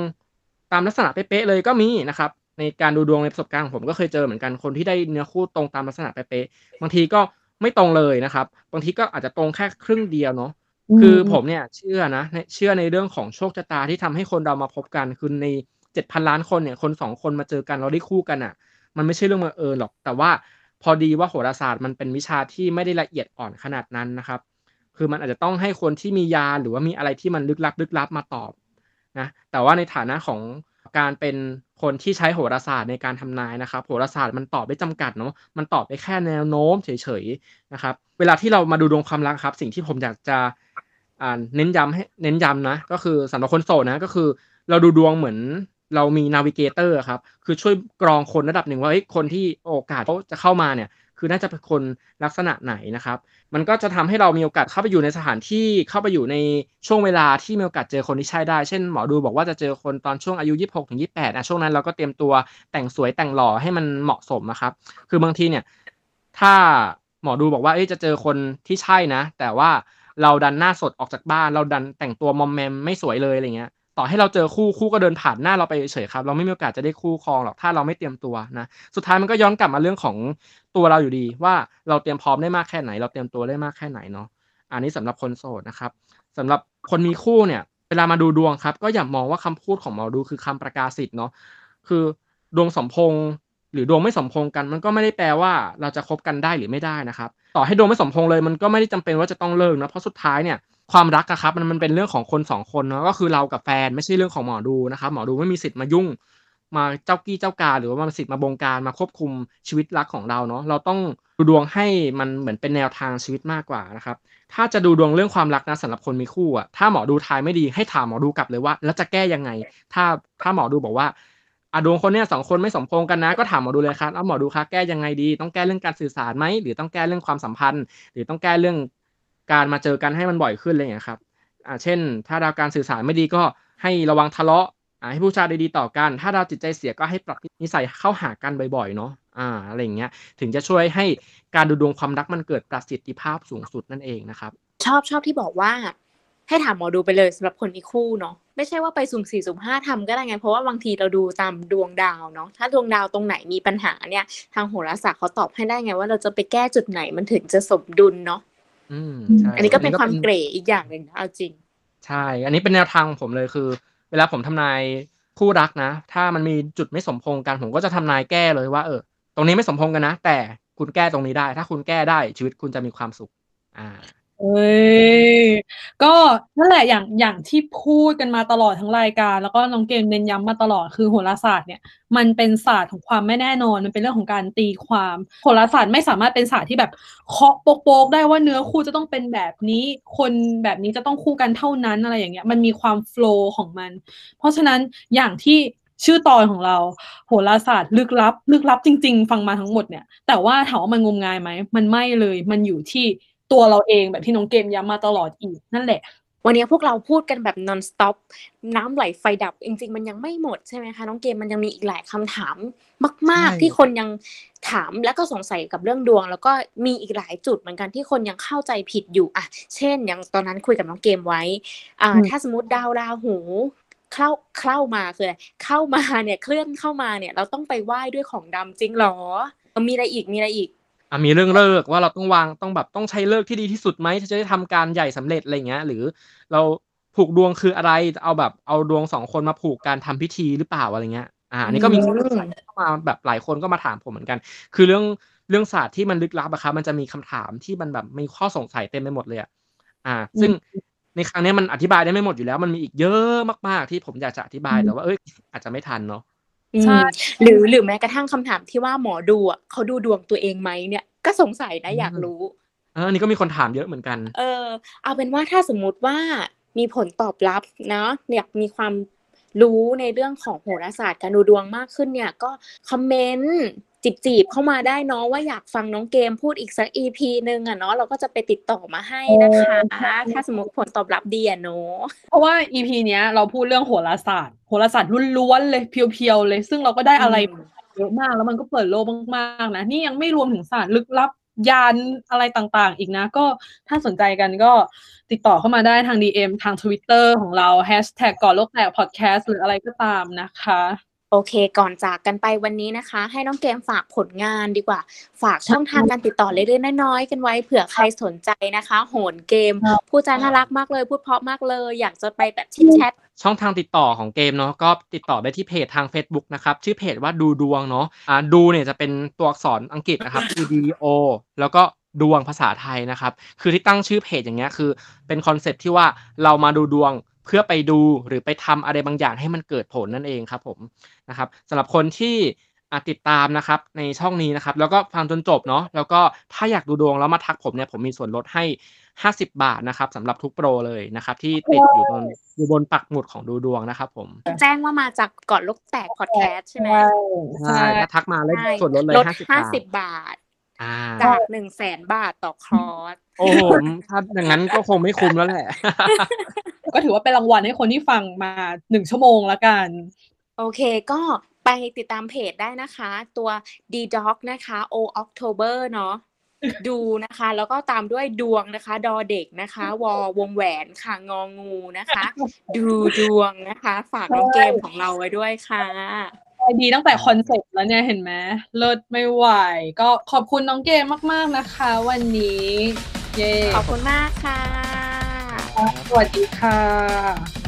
ตามลักษณะเป๊ะๆเลยก็มีนะครับ ในการดูดวงในประสบการณ์ของผมก็เคยเจอเหมือนกันคนที่ได้เนื้อคู่ตรงตามลักษณะเป๊ะๆบางทีก็ไม่ตรงเลยนะครับ บางทีก็อาจจะตรงแค่ครึ่งเดียวเนาะคือผมเนี่ยเชื่อนะเชื่อในเรื่องของโชคชะตาที่ทำให้คนเรามาพบกันคือในเจ็ดพันล้านคนเนี่ยคนสองคนมาเจอกันเราได้คู่กันอะ มันไม่ใช่เรื่องบังเอิญหรอก แต่ว่า พอดีว่าโหราศาสตร์มันเป็นวิชาที่ไม่ได้ละเอียดอ่อนขนาดนั้นนะครับ คือมันอาจจะต้องให้คนที่มียาหรือว่ามีอะไรที่มันลึกลับลึกลับมาตอบนะแต่ว่าในฐานะของการเป็นคนที่ใช้โหราศาสตร์ในการทำนายนะครับ โหราศาสตร์มันตอบได้จำกัดเนาะ มันตอบได้แค่แนวโน้มเฉยๆนะครับ เวลาที่เรามาดูดวงความรักครับ สิ่งที่ผมอยากจะเน้นย้ำให้เน้นย้ำนะ ก็คือสำหรับคนโสดนะ ก็คือเราดูดวงเหมือน เรามีนาวิเกเตอร์ครับ คือช่วยกรองคนระดับหนึ่งว่าคนที่โอกาสเขาจะเข้ามาเนี่ย คือน่าจะเป็นคนลักษณะไหนนะครับ มันก็จะทำให้เรามีโอกาสเข้าไปอยู่ในสถานที่เข้าไปอยู่ในช่วงเวลาที่มีโอกาสเจอคนที่ใช่ได้ เช่นหมอดูบอกว่าจะเจอคนตอนช่วงอายุ 26ถึง28นะช่วงนั้นเราก็เตรียมตัวแต่งสวยแต่งหล่อให้มันเหมาะสมนะครับ คือบางทีเนี่ย ถ้าหมอดูบอกว่าจะเจอคนที่ใช่นะ แต่ว่าเราดันหน้าสดออกจากบ้าน เราดันแต่งตัวมอมแมมไม่สวยเลยอะไรเงี้ย ต่อให้เราเจอคู่คู่ก็เดินผ่านหน้าเราไปเฉยครับ เราไม่มีโอกาสจะได้คู่ครองหรอกถ้าเราไม่เตรียมตัวนะ สุดท้ายมันก็ย้อนกลับมาเรื่องของตัวเราอยู่ดี ว่าเราเตรียมพร้อมได้มากแค่ไหน เราเตรียมตัวได้มากแค่ไหนเนาะอันนี้สำหรับคนโสดนะครับสำหรับคนมีคู่เนี่ย เวลามาดูดวงครับ ก็อย่ามองว่าคำพูดของหมอดูคือคำประกาศสิทธิ์เนาะคือดวงสมพงษ์หรือดวงไม่สมพงษ์กัน มันก็ไม่ได้แปลว่าเราจะคบกันได้หรือไม่ได้นะครับ ต่อให้ดวงไม่สมพงษ์เลย มันก็ไม่ได้จำเป็นว่าจะต้องเลิกนะเพราะสุดท้ายเนี่ย ความรักอะครับมันมันเป็นเรื่องของคนสองคนเนาะก็คือเรากับแฟนไม่ใช่เรื่องของหมอดูนะครับหมอดูไม่มีสิทธิ์มายุ่ง มาเจ้ากี้เจ้าการหรือว่ามาสิทธิ์มาบงการมาควบคุมชีวิตรักของเราเนาะเราต้องดูดวงให้มันเหมือนเป็นแนวทางชีวิตมากกว่านะครับถ้าจะดูดวงเรื่องความรักนะสำหรับคนมีคู่อะถ้าหมอดูทายไม่ดีให้ถามหมอดูกลับเลยว่า แล้วจะแก้ยังไง ถ้าถ้าหมอดูบอกว่าอะดวงคนเนี้ยสองคนไม่สมพงกันนะก็ถามหมอดูเลยครับแล้วหมอดูคะแก้ยังไงดี ต้องแก้เรื่องการสื่อสารไหมหรือต้องแก้เรื่องความสัมพันธ์ หรือต้องแก้เรื่อง การมาเจอกันให้มันบ่อยขึ้นอะไรอย่างเงี้ยครับอ่าเช่น ถ้าดาวการสื่อสารไม่ดีก็ให้ระวังทะเลาะอ่าให้ผู้ชายดีๆต่อกัน ถ้าดาวจิตใจเสียก็ให้ปรับนิสัยเข้าหากันบ่อยๆเนาะอ่าอะไรอย่างเงี้ยถึงจะช่วยให้การดูดวงความรักมันเกิดประสิทธิภาพสูงสุดนั่นเองนะครับ ชอบชอบที่บอกว่า ให้ถามหมอดูไปเลยสำหรับคนมีคู่เนาะไม่ใช่ว่าไปสุ่มสี่สุ่มห้าทำก็ได้ไง เพราะว่าบางทีเราดูตามดวงดาวเนาะถ้าดวงดาวตรงไหนมีปัญหาเนี่ย ทางโหราศาสตร์เขาตอบให้ได้ไง ว่าเราจะไปแก้จุดไหนมันถึงจะสมดุลเนาะ อืมใช่อันนี้ก็เป็นความเกรอีกอย่างหนึ่งนะเอาจริง ใช่ อันนี้เป็นแนวทางของผมเลยคือ เวลาผมทำนายคู่รักนะ ถ้ามันมีจุดไม่สมพงกันผมก็จะทำนายแก้เลยว่า เออ ตรงนี้ไม่สมพงกันนะ แต่คุณแก้ตรงนี้ได้ ถ้าคุณแก้ได้ชีวิตคุณจะมีความสุข อ่า เอ้ยก็นั่นแหละอย่างอย่างที่พูดกันมาตลอดทั้งรายการ แล้วก็น้องเกมเน้นย้ำมาตลอดคือโหราศาสตร์เนี่ย มันเป็นศาสตร์ของความไม่แน่นอนมันเป็นเรื่องของการตีความโหราศาสตร์ไม่สามารถเป็นศาสตร์ที่แบบเคาะโป๊กๆได้ว่าเนื้อคู่จะต้องเป็นแบบนี้ คนแบบนี้จะต้องคู่กันเท่านั้นอะไรอย่างเงี้ย มันมีความโฟล์ของมัน เพราะฉะนั้นอย่างที่ชื่อตอนของเราโหราศาสตร์ลึกลับ ลึกลับจริง ๆ ฟังมาทั้งหมดเนี่ย แต่ว่าถามว่ามันงมงายไหมมันไม่เลย มันอยู่ที่ ตัวเราเองแบบที่น้องเกมย้ำมาตลอดอีกนั่นแหละ วันนี้พวกเราพูดกันแบบ non stop น้ำไหลไฟดับ จริง ๆ มันยังไม่หมดใช่ไหมคะน้องเกมมันยังมีอีกหลายคำถามมากใช่ๆที่คนยังถามและก็สงสัยกับเรื่องดวง แล้วก็มีอีกหลายจุดเหมือนกันที่คนยังเข้าใจผิดอยู่อะเช่น อย่างตอนนั้นคุยกับน้องเกมไว้ อ่าอืมถ้าสมมติดาวราหูเข้าเข้ามาคืออะไรเข้ามาเนี่ยเคลื่อนเข้ามาเนี่ย เราต้องไปไหว้ด้วยของดำจริงเหรอ มีอะไรอีกมีอะไรอีก อะมีเรื่องเลิกว่าเราต้องวางต้องแบบต้องใช้เลิกที่ดีที่สุดไหมที่จะได้ทำการใหญ่สำเร็จอะไรเงี้ย หรือเราผูกดวงคืออะไรจะเอาแบบเอาดวงสองคนมาผูกการทำพิธีหรือเปล่าอะไรเงี้ย อ่าอันนี้ก็มีคนสงสัยเข้ามาแบบหลายคนก็มาถามผมเหมือนกัน คือเรื่องเรื่องศาสตร์ที่มันลึกลับอะครับมันจะมีคำถามที่มันแบบมีข้อสงสัยเต็มไปหมดเลยอะอ่า ซึ่งในครั้งเนี้ยมันอธิบายได้ไม่หมดอยู่แล้ว มันมีอีกเยอะมากๆที่ผมอยากจะอธิบายแต่ว่าเอ้ยอาจจะไม่ทันเนาะอืม ใช่หรือหรือแม้กระทั่งคำถามที่ว่าหมอดูอะเขาดูดวงตัวเองไหมเนี่ย ก็สงสัยนะอืมอยากรู้เอออันนี้ก็มีคนถามเยอะเหมือนกัน เออ เอาเป็นว่าถ้าสมมุติว่ามีผลตอบรับนะอยากมีความรู้ในเรื่องของโหราศาสตร์การดูดวงมากขึ้นเนี่ย ก็คอมเมนต์ จีบจีบๆเข้ามาได้เนาะว่าอยากฟังน้องเกมพูดอีกสักอีพีหนึ่งอะเนาะเราก็จะไปติดต่อมาให้นะคะ ถ้าสมมติผลตอบรับดีอะเนาะเพราะว่า EP เนี้ยเราพูดเรื่องโหราศาสตร์โหราศาสตร์ล้วนๆเลยเพียวๆเลย ซึ่งเราก็ได้อะไรอืมเยอะมากแล้วมันก็เปิดโลกมากๆนะนี่ยังไม่รวมถึงศาสตร์ลึกลับยานอะไรต่างๆ อีกนะ ก็ถ้าสนใจกันก็ติดต่อเข้ามาได้ทาง DM ทาง Twitter ของเรา Hashtag ก่อนโลกแตก Podcast หรืออะไรก็ตามนะคะ โอเค ก่อนจากกันไปวันนี้นะคะ ให้น้องเกมฝากผลงานดีกว่า ฝากช่องทางการติดต่อเล็กๆน้อยๆกันไว้เผื่อใครสนใจนะคะ โหน้องเกมครับพูดจาน่ารักมากเลย พูดเพราะมากเลย อยากจะไปแบบ chit chatช่องทางติดต่อของเกมเนาะก็ติดต่อได้ที่เพจทาง Facebook นะครับ ชื่อเพจว่าดูดวงเนาะอ่าดูเนี่ยจะเป็นตัวอักษรอังกฤษนะครับคือ D O แล้วก็ดวงภาษาไทยนะครับ คือที่ตั้งชื่อเพจอย่างเงี้ยคือ เป็นคอนเซ็ปต์ที่ว่าเรามาดูดวง เพื่อไปดูหรือไปทำอะไรบางอย่างให้มันเกิดผลนั่นเองครับผมนะครับสำหรับคนที่อ่าติดตามนะครับในช่องนี้นะครับ แล้วก็ฟังจนจบเนาะแล้วก็ถ้าอยากดูดวงแล้วมาทักผมเนี่ยผมมีส่วนลดให้ 50 บาทนะครับสำหรับทุกโปรเลยนะครับ ที่ติดอยู่บนอยู่บนปักหมุดของดูดวงนะครับผม แจ้งว่ามาจากก่อนลูกแตกพอดแคสต์ใช่ไหมใช่ถ้าทักมาแล้วใช่ส่วนลดเลยลด50ห้าบาทสิบบาทอ่า จากหนึ่งแสนบาทต่อคอร์สโอ้โหถ้าอย่างนั้นก็คงไม่คุ้มแล้วแหละ ก็ถือว่าเป็นรางวัลให้คนที่ฟังมาหนึ่งชั่วโมงละกัน โอเคก็ไปติดตามเพจได้นะคะ ตัว D Dog นะคะ O October เนาะดูนะคะ แล้วก็ตามด้วยดวงนะคะ ดอเด็กนะคะ วอวงแหวนค่ะงองูนะคะ ดูดวงนะคะ ฝากน้องเกมของเราไว้ด้วยค่ะ ดีตั้งแต่คอนเซ็ปต์แล้วเนี่ยเห็นไหมเลิศไม่ไหว ก็ขอบคุณน้องเกมมาก ๆ นะคะ วันนี้ เย้ขอบคุณมากค่ะ สวัสดีค่ะ